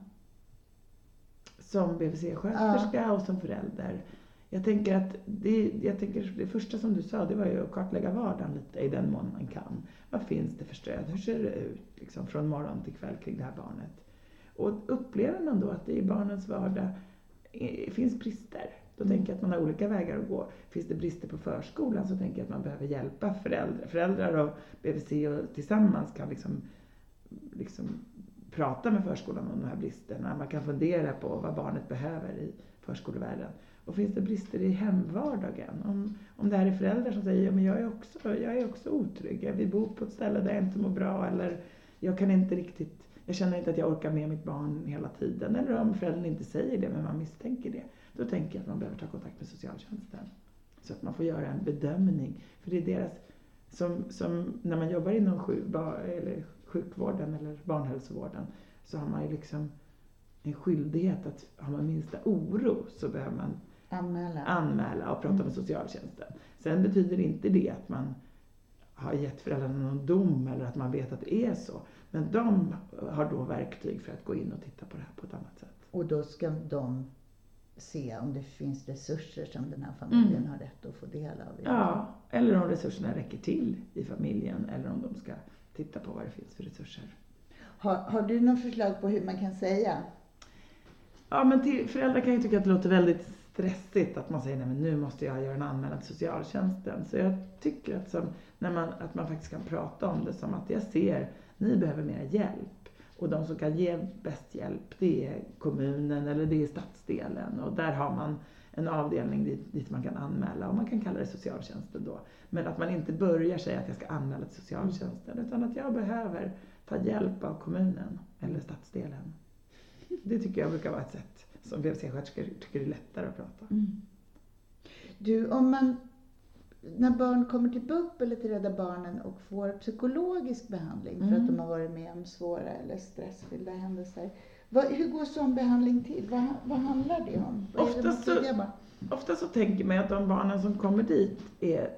Som BVC-sköterska ja. och som förälder. Jag tänker att det, jag tänker det första som du sa, det var ju att kartlägga vardagen lite i den mån man kan. Vad finns det för stöd? Hur ser det ut liksom, från morgon till kväll kring det här barnet? Och upplever man då att det i barnens vardag finns brister, då mm. tänker jag att man har olika vägar att gå. Finns det brister på förskolan så tänker jag att man behöver hjälpa föräldrar. Föräldrar och BVC och tillsammans kan liksom, liksom prata med förskolan om de här bristerna. Man kan fundera på vad barnet behöver i förskolevärlden. Och finns det brister i hemvardagen? Om, om det här är föräldrar som säger, ja, men jag är, också, jag är också otrygg, vi bor på ett ställe där jag inte mår bra eller jag kan inte riktigt jag känner inte att jag orkar med mitt barn hela tiden. Eller om föräldern inte säger det, men man misstänker det. Då tänker jag att man behöver ta kontakt med socialtjänsten. Så att man får göra en bedömning. För det är deras, som, som när man jobbar inom sju, eller sjukvården eller barnhälsovården, så har man ju liksom en skyldighet att, har man minsta oro så behöver man anmäla, anmäla och prata mm. med socialtjänsten. Sen betyder inte det att man har gett föräldrarna någon dom eller att man vet att det är så. Men de har då verktyg för att gå in och titta på det här på ett annat sätt. Och då ska de se om det finns resurser som den här familjen mm. har rätt att få del av? Ja, eller om resurserna räcker till i familjen eller om de ska titta på vad det finns för resurser. Har, har du något förslag på hur man kan säga? Ja, men till, föräldrar kan ju tycka att det låter väldigt stressigt att man säger nej men nu måste jag göra en anmälan till socialtjänsten. Så jag tycker att, som, när man, att man faktiskt kan prata om det som att jag ser ni behöver mer hjälp. Och de som kan ge bäst hjälp, det är kommunen eller det är stadsdelen. Och där har man en avdelning dit, dit man kan anmäla och man kan kalla det socialtjänsten då. Men att man inte börjar säga att jag ska anmäla till socialtjänsten utan att jag behöver ta hjälp av kommunen eller stadsdelen. Det tycker jag brukar vara ett sätt som BVC-sköterskor tycker är lättare att prata. Mm. Du, om man när barn kommer till BUP eller till Rädda Barnen och får psykologisk behandling mm. för att mm. de har varit med om svåra eller stressfyllda händelser. Vad, hur går sån behandling till? Vad, vad handlar det om? ofta, så, ofta så tänker man att de barnen som kommer dit är,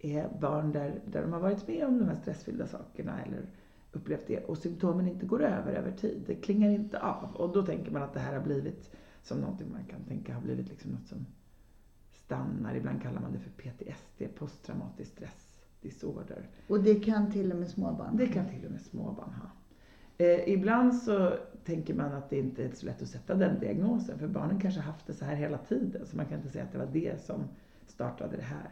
är barn där, där de har varit med om de här stressfyllda sakerna eller upplevt det och symptomen inte går över över tid. Det klingar inte av och då tänker man att det här har blivit som någonting man kan tänka har blivit liksom något som stannar. Ibland kallar man det för PTSD, posttraumatisk stressdisorder. Och det kan till och med småbarn ha? Det kan till och med småbarn ha. Eh, ibland så tänker man att det inte är så lätt att sätta den diagnosen, för barnen kanske haft det så här hela tiden, så man kan inte säga att det var det som startade det här.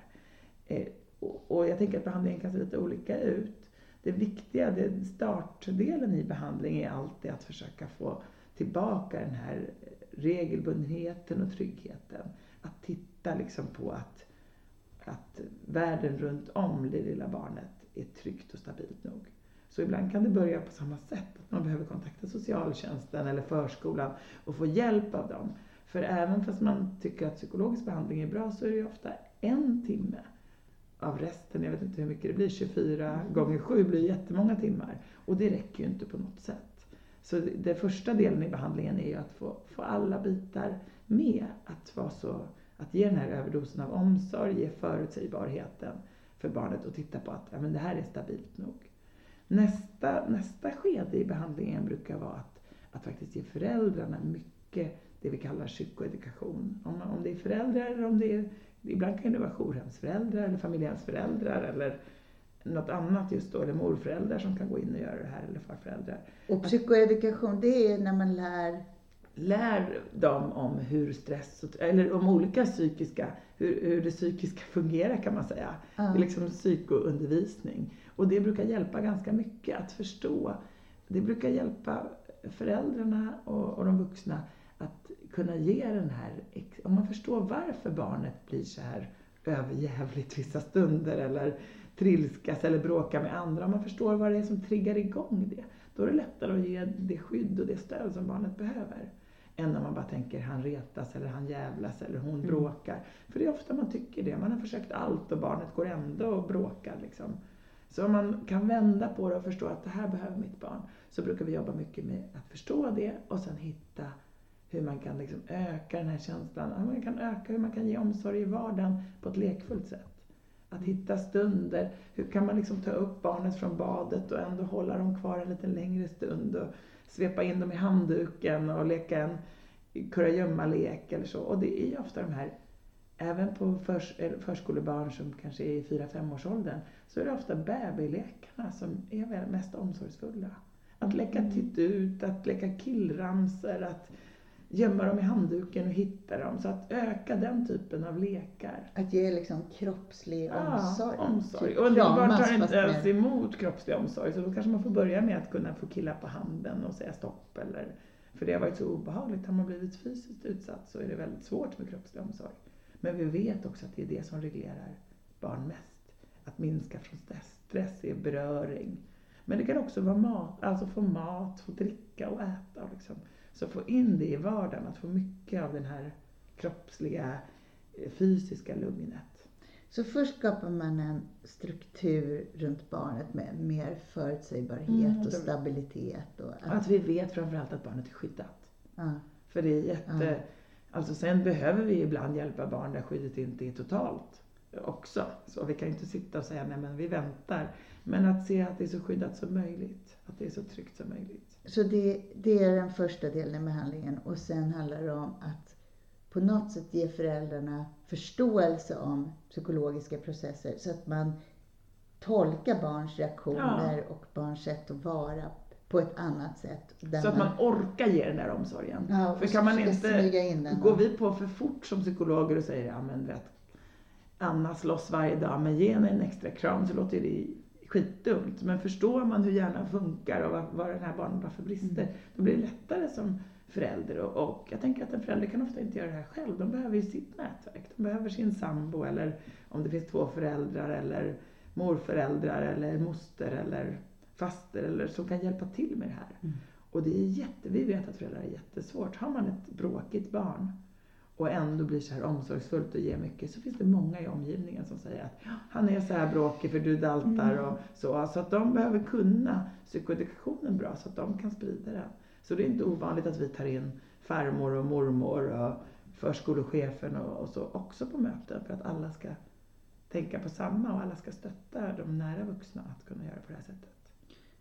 Eh, och, och jag tänker att behandlingen kan se lite olika ut. Det viktiga, det startdelen i behandling är alltid att försöka få tillbaka den här regelbundenheten och tryggheten. Att titta liksom på att, att världen runt om det lilla barnet är tryggt och stabilt nog. Så ibland kan det börja på samma sätt, att man behöver kontakta socialtjänsten eller förskolan och få hjälp av dem. För även fast man tycker att psykologisk behandling är bra så är det ju ofta en timme av resten, jag vet inte hur mycket det blir, 24 mm. gånger 7 blir jättemånga timmar. Och det räcker ju inte på något sätt. Så den första delen i behandlingen är ju att få, få alla bitar med. Att, vara så, att ge den här överdosen av omsorg, ge förutsägbarheten för barnet och titta på att ja, men det här är stabilt nog. Nästa, nästa skede i behandlingen brukar vara att, att faktiskt ge föräldrarna mycket det vi kallar psykoedukation. Om, om det är föräldrar eller om det är, ibland kan det vara jourhemsföräldrar eller familjehemsföräldrar eller något annat just då, eller morföräldrar som kan gå in och göra det här, eller farföräldrar. Och psykoedukation, det är när man lär? Lär dem om hur stress, eller om olika psykiska, hur, hur det psykiska fungerar kan man säga. Mm. Det är liksom psykoundervisning. Och det brukar hjälpa ganska mycket att förstå. Det brukar hjälpa föräldrarna och, och de vuxna att kunna ge den här, om man förstår varför barnet blir så här överjävligt vissa stunder eller trilskas eller bråkar med andra, om man förstår vad det är som triggar igång det, då är det lättare att ge det skydd och det stöd som barnet behöver. Än när man bara tänker han retas eller han jävlas eller hon mm. bråkar. För det är ofta man tycker det. Man har försökt allt och barnet går ändå och bråkar. Liksom. Så om man kan vända på det och förstå att det här behöver mitt barn, så brukar vi jobba mycket med att förstå det och sen hitta hur man kan liksom öka den här känslan. Hur man kan öka hur man kan ge omsorg i vardagen på ett lekfullt sätt. Att hitta stunder. Hur kan man liksom ta upp barnet från badet och ändå hålla dem kvar en lite längre stund och svepa in dem i handduken och leka en kurragömmalek eller så. Och det är ju ofta de här, även på förs förskolebarn som kanske är i 4-5 års åldern, så är det ofta babylekarna som är mest omsorgsfulla. Att leka mm. titt ut, att leka killramsor, att gömma dem i handduken och hitta dem. Så att öka den typen av lekar. Att ge liksom kroppslig omsorg. Ja, omsorg. Typ och del barn tar inte ens emot kroppslig omsorg. Så då kanske man får börja med att kunna få killa på handen och säga stopp. Eller, för det har varit så obehagligt. Har man blivit fysiskt utsatt så är det väldigt svårt med kroppslig omsorg. Men vi vet också att det är det som reglerar barn mest. Att minska från stress. Stress är beröring. Men det kan också vara mat, alltså få mat, få dricka och äta. Liksom. Så få in det i vardagen, att få mycket av den här kroppsliga, eh, fysiska lugnet. Så först skapar man en struktur runt barnet med mer förutsägbarhet mm, och stabilitet. Och att... att vi vet framförallt att barnet är skyddat. Ja. För det är jätte... Ja. Alltså sen behöver vi ibland hjälpa barn där skyddet inte är totalt också. Så vi kan inte sitta och säga nej men vi väntar. Men att se att det är så skyddat som möjligt. Att det är så tryggt som möjligt. Så det, det är den första delen i behandlingen och sen handlar det om att på något sätt ge föräldrarna förståelse om psykologiska processer så att man tolkar barns reaktioner ja. och barns sätt att vara på ett annat sätt. Så att man orkar ge den där omsorgen. Ja, för kan man inte, går vi på för fort som psykologer och säger, ja men vet, Anna slåss varje dag, men ge henne en extra kram så låter det skitdumt. Men förstår man hur hjärnan funkar och vad, vad den här barnet har för brister, mm. då blir det lättare som förälder. Och, och, jag tänker att en förälder kan ofta inte göra det här själv. De behöver ju sitt nätverk. De behöver sin sambo eller om det finns två föräldrar eller morföräldrar eller moster eller faster eller som kan hjälpa till med det här. Mm. Och det är jätte, vi vet att föräldrar är jättesvårt. Har man ett bråkigt barn och ändå blir så här omsorgsfullt och ger mycket så finns det många i omgivningen som säger att han är så här bråkig för du daltar mm. och så. Så att de behöver kunna psykoedukationen bra så att de kan sprida den. Så det är inte ovanligt att vi tar in farmor och mormor och förskolechefen och, och så också på möten för att alla ska tänka på samma och alla ska stötta de nära vuxna att kunna göra på det här sättet.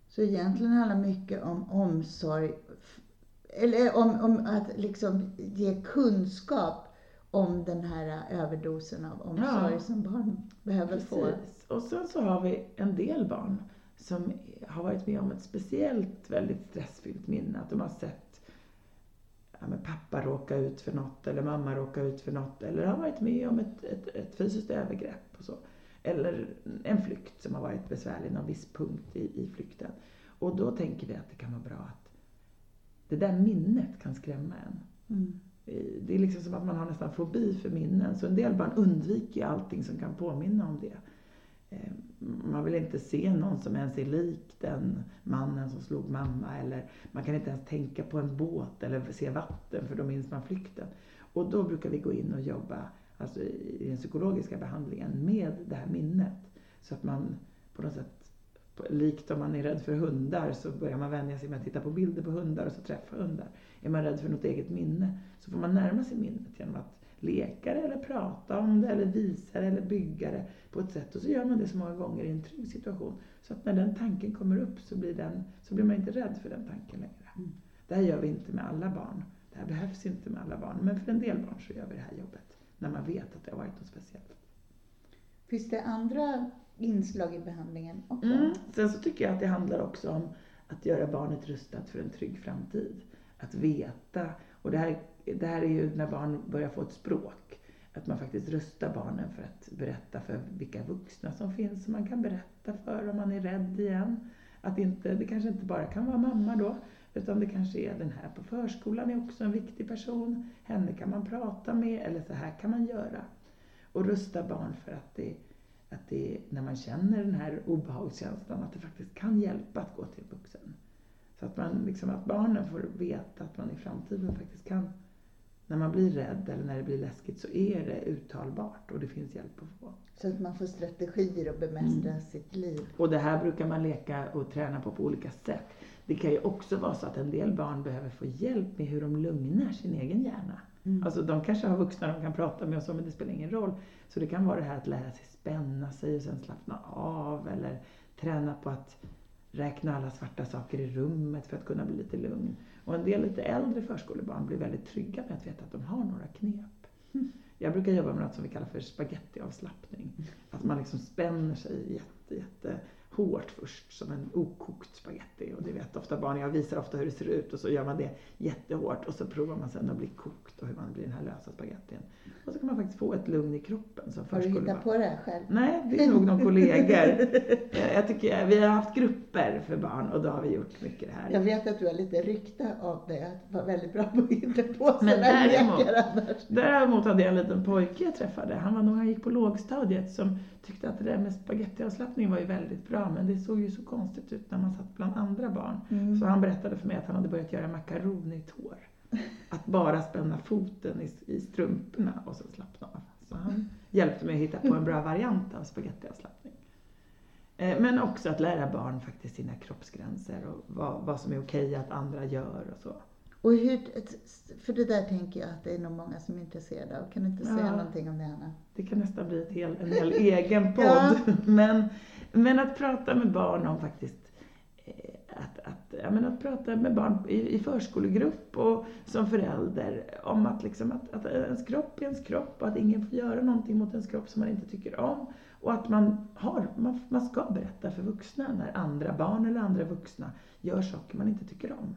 Så egentligen handlar mycket om omsorg eller om, om att liksom ge kunskap om den här överdosen av omsorg ja, som barn behöver precis. få. Och sen så har vi en del barn som har varit med om ett speciellt väldigt stressfyllt minne. Att de har sett ja, pappa råka ut för något eller mamma råka ut för något. Eller har varit med om ett, ett, ett fysiskt övergrepp och så. Eller en flykt som har varit besvärlig, någon viss punkt i, i flykten. Och då tänker vi att det kan vara bra att det där minnet kan skrämma en. Mm. Det är liksom som att man har nästan fobi för minnen. Så en del barn undviker allting som kan påminna om det. Eh, man vill inte se någon som ens är lik den mannen som slog mamma. Eller man kan inte ens tänka på en båt eller se vatten för då minns man flykten. Och då brukar vi gå in och jobba alltså i den psykologiska behandlingen med det här minnet. Så att man på något sätt, likt om man är rädd för hundar så börjar man vänja sig med att titta på bilder på hundar och så träffa hundar. Är man rädd för något eget minne så får man närma sig minnet genom att leka det eller prata om det eller visa det eller bygga det på ett sätt. Och så gör man det så många gånger i en trygg situation. Så att när den tanken kommer upp så blir, den, så blir man inte rädd för den tanken längre. Mm. Det här gör vi inte med alla barn. Det här behövs inte med alla barn. Men för en del barn så gör vi det här jobbet. När man vet att det har varit något speciellt. Finns det andra inslag i behandlingen också? Mm. Sen så tycker jag att det handlar också om att göra barnet rustat för en trygg framtid. Att veta. Och det här, det här är ju när barn börjar få ett språk. Att man faktiskt rustar barnen för att berätta för vilka vuxna som finns som man kan berätta för om man är rädd igen. Att inte, det kanske inte bara kan vara mamma då, utan det kanske är den här på förskolan är också en viktig person. Henne kan man prata med eller så här kan man göra. Och rusta barn för att det, att det när man känner den här obehagskänslan, att det faktiskt kan hjälpa att gå till en vuxen. Så att, man, liksom, att barnen får veta att man i framtiden faktiskt kan, när man blir rädd eller när det blir läskigt så är det uttalbart och det finns hjälp att få. Så att man får strategier att bemästra mm. sitt liv. Och det här brukar man leka och träna på på olika sätt. Det kan ju också vara så att en del barn behöver få hjälp med hur de lugnar sin egen hjärna. Mm. Alltså de kanske har vuxna de kan prata med och så, men det spelar ingen roll. Så det kan vara det här att lära sig spänna sig och sen slappna av eller träna på att räkna alla svarta saker i rummet för att kunna bli lite lugn. Och en del lite äldre förskolebarn blir väldigt trygga med att veta att de har några knep. Mm. Jag brukar jobba med något som vi kallar för spagettiavslappning. Att man liksom spänner sig jätte, jätte hårt först som en okokt spaghetti du vet ofta barn, jag visar ofta hur det ser ut och så gör man det jättehårt och så provar man sen att bli kokt och hur man blir den här lösa spagettin. Så kan man faktiskt få ett lugn i kroppen som Har du hittat på det här själv? Nej, det är nog någon kollegor. *laughs* Jag tycker, vi har haft grupper för barn och då har vi gjort mycket det här. Jag vet att du har lite rykte av det, att vara väldigt bra på att hitta på sådana lekar Däremot hade jag en liten pojke jag träffade, han var nog, han gick på lågstadiet, som tyckte att det där med spagettiavslappning var ju väldigt bra men det såg ju så konstigt ut när man satt bland andra barn. Mm. Så han berättade för mig att han hade börjat göra makaronitår. Att bara spänna foten i, i strumporna och sen slappna av. Så han hjälpte mig att hitta på en bra variant av spagettiavslappning. Eh, men också att lära barn faktiskt sina kroppsgränser och vad, vad som är okej att andra gör och så. Och hur, för det där tänker jag att det är nog många som är intresserade av. Kan du inte ja, säga någonting om det Anna? Det kan nästan bli hel, en hel egen podd. *laughs* ja. men, men att prata med barn om faktiskt att, att, ja, men att prata med barn i, i förskolegrupp och som förälder om att, liksom, att, att ens kropp är ens kropp och att ingen får göra någonting mot ens kropp som man inte tycker om. Och att man, har, man, man ska berätta för vuxna när andra barn eller andra vuxna gör saker man inte tycker om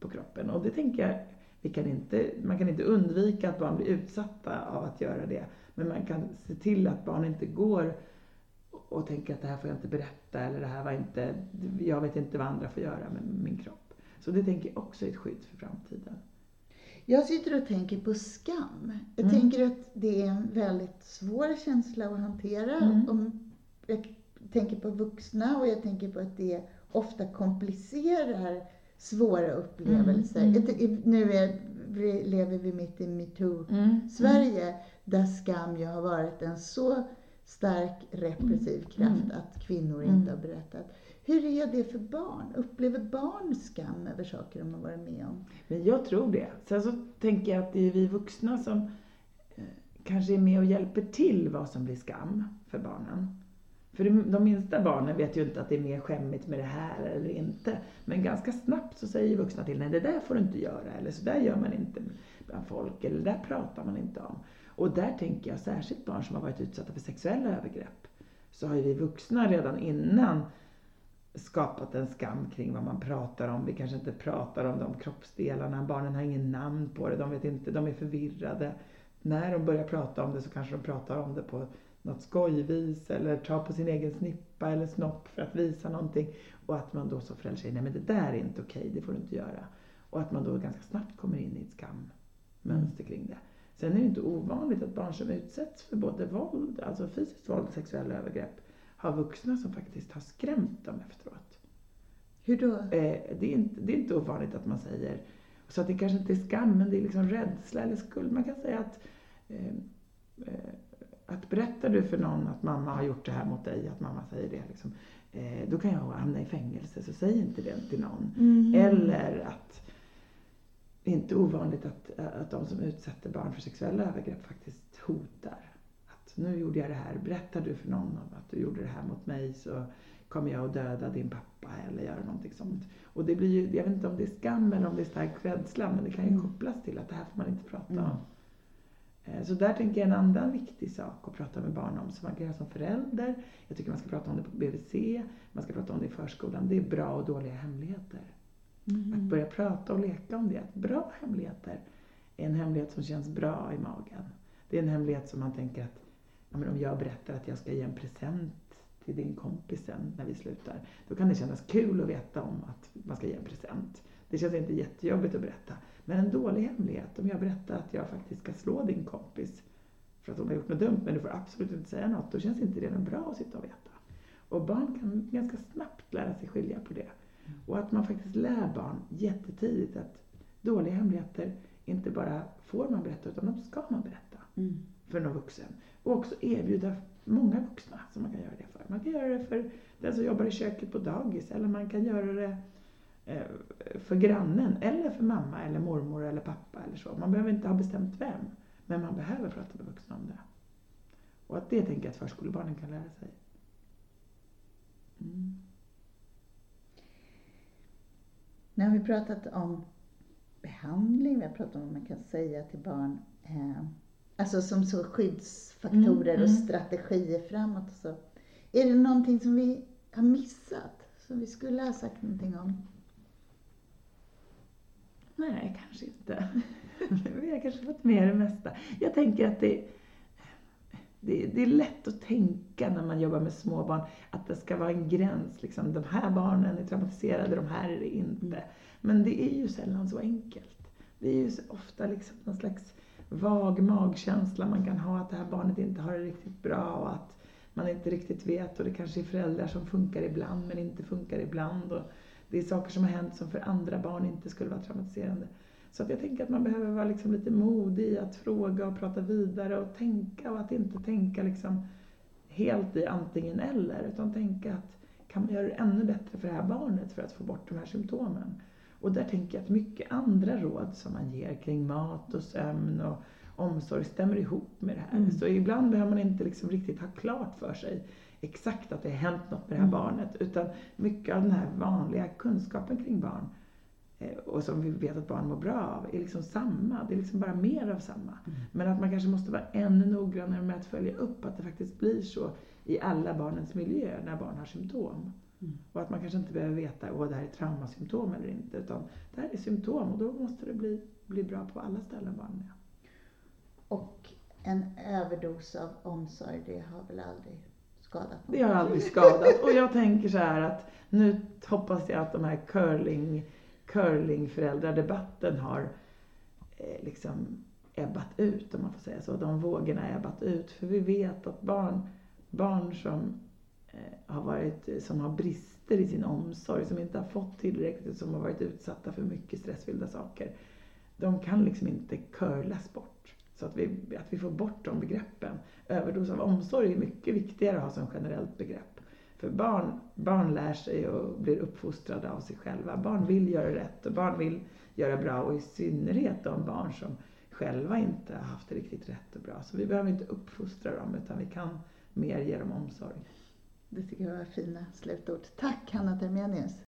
på kroppen. Och det tänker jag, vi kan inte, man kan inte undvika att barn blir utsatta av att göra det. Men man kan se till att barn inte går och tänker att det här får jag inte berätta eller det här var inte, jag vet inte vad andra får göra med min kropp. Så det tänker jag också är ett skydd för framtiden. Jag sitter och tänker på skam. Jag mm. tänker att det är en väldigt svår känsla att hantera. Mm. Om jag tänker på vuxna och jag tänker på att det ofta komplicerar svåra upplevelser. Mm, mm. Nu är, lever vi mitt i metoo-Sverige, mm, där skam ju har varit en så stark repressiv kraft att kvinnor inte har berättat. Hur är det för barn? Upplever barn skam över saker de har varit med om? Men jag tror det. Sen så tänker jag att det är vi vuxna som eh, kanske är med och hjälper till vad som blir skam för barnen. För de minsta barnen vet ju inte att det är mer skämmigt med det här eller inte. Men ganska snabbt så säger vuxna till, nej det där får du inte göra, eller så där gör man inte bland folk, eller det där pratar man inte om. Och där tänker jag särskilt barn som har varit utsatta för sexuella övergrepp. Så har ju vi vuxna redan innan skapat en skam kring vad man pratar om. Vi kanske inte pratar om de kroppsdelarna, barnen har ingen namn på det, de vet inte, de är förvirrade. När de börjar prata om det så kanske de pratar om det på något skojvis eller tar på sin egen snippa eller snopp för att visa någonting. Och att man då som förälder säger, nej men det där är inte okej, det får du inte göra. Och att man då ganska snabbt kommer in i ett skammönster kring det. Sen är det inte ovanligt att barn som utsätts för både våld, alltså fysiskt våld och sexuella övergrepp, har vuxna som faktiskt har skrämt dem efteråt. Hur då? Eh, det, är inte, det är inte ovanligt att man säger, så att det kanske inte är skam, men det är liksom rädsla eller skuld. Man kan säga att eh, eh, att berättar du för någon att mamma har gjort det här mot dig, att mamma säger det, liksom, eh, då kan jag hamna i fängelse, så säg inte det till någon. Mm. Eller att det är inte ovanligt att, att de som utsätter barn för sexuella övergrepp faktiskt hotar. Att nu gjorde jag det här, berättar du för någon om att du gjorde det här mot mig så kommer jag att döda din pappa eller göra någonting sånt. Och det blir ju, jag vet inte om det är skam eller om det är stark rädsla, men det kan ju Mm. kopplas till att det här får man inte prata Mm. om. Eh, Så där tänker jag en annan viktig sak att prata med barn om som man kan göra som förälder. Jag tycker man ska prata om det på BVC, man ska prata om det i förskolan. Det är bra och dåliga hemligheter. Att Mm. börja prata och leka om det. Att bra hemligheter är en hemlighet som känns bra i magen. Det är en hemlighet som man tänker att ja, men om jag berättar att jag ska ge en present till din kompis sen när vi slutar. Då kan det kännas kul att veta om att man ska ge en present. Det känns inte jättejobbigt att berätta. Men en dålig hemlighet, om jag berättar att jag faktiskt ska slå din kompis för att hon har gjort något dumt, men du får absolut inte säga något, då känns inte det bra att sitta och veta. Och barn kan ganska snabbt lära sig skilja på det. Och att man faktiskt lär barn jättetidigt att dåliga hemligheter inte bara får man berätta, utan de ska man berätta Mm. för någon vuxen. Och också erbjuda många vuxna som man kan göra det för. Man kan göra det för den som jobbar i köket på dagis, eller man kan göra det eh, för grannen, eller för mamma, eller mormor, eller pappa eller så. Man behöver inte ha bestämt vem, men man behöver prata med vuxna om det. Och att det tänker jag att förskolebarnen kan lära sig. Mm. Nu har vi pratat om behandling, vi har pratat om vad man kan säga till barn. Eh, alltså som så skyddsfaktorer Mm, och mm. strategier framåt och så. Är det någonting som vi har missat? Som vi skulle ha sagt någonting om? Nej, kanske inte. *laughs* Vi har kanske fått med det mesta. Jag tänker att det, det, det är lätt att tänka när man jobbar med småbarn att det ska vara en gräns. Liksom. De här barnen är traumatiserade, de här är det inte. Men det är ju sällan så enkelt. Det är ju ofta liksom någon slags vag magkänsla man kan ha att det här barnet inte har det riktigt bra och att man inte riktigt vet och det kanske är föräldrar som funkar ibland men inte funkar ibland. Och det är saker som har hänt som för andra barn inte skulle vara traumatiserande. Så att jag tänker att man behöver vara liksom lite modig i att fråga och prata vidare och tänka och att inte tänka liksom helt i antingen eller utan tänka att kan man göra det ännu bättre för det här barnet för att få bort de här symptomen? Och där tänker jag att mycket andra råd som man ger kring mat och sömn och omsorg stämmer ihop med det här. Mm. Så ibland behöver man inte liksom riktigt ha klart för sig exakt att det har hänt något med det här Mm. barnet utan mycket av den här vanliga kunskapen kring barn och som vi vet att barn mår bra av är liksom samma. Det är liksom bara mer av samma. Mm. Men att man kanske måste vara ännu noggrannare med att följa upp att det faktiskt blir så i alla barnens miljö när barn har symptom. Mm. Och att man kanske inte behöver veta om det här är traumasymptom eller inte. Utan det här är symptom och då måste det bli, bli bra på alla ställen barnen är. Och en överdos av omsorg, det har väl aldrig skadat någon? Det har aldrig skadat. Och jag tänker så här att nu hoppas jag att de här curling, curlingföräldradebatten har eh, liksom ebbat ut, om man får säga så. De vågorna har ebbat ut. För vi vet att barn, barn som eh, har varit, som har brister i sin omsorg, som inte har fått tillräckligt, som har varit utsatta för mycket stressfyllda saker. De kan liksom inte curlas bort. Så att vi, att vi får bort de begreppen. Överdos av omsorg är mycket viktigare att ha som generellt begrepp. För barn, barn lär sig och blir uppfostrade av sig själva. Barn vill göra rätt och barn vill göra bra och i synnerhet de barn som själva inte har haft det riktigt rätt och bra. Så vi behöver inte uppfostra dem utan vi kan mer ge dem omsorg. Det tycker jag var fina slutord. Tack Hanna Termenius.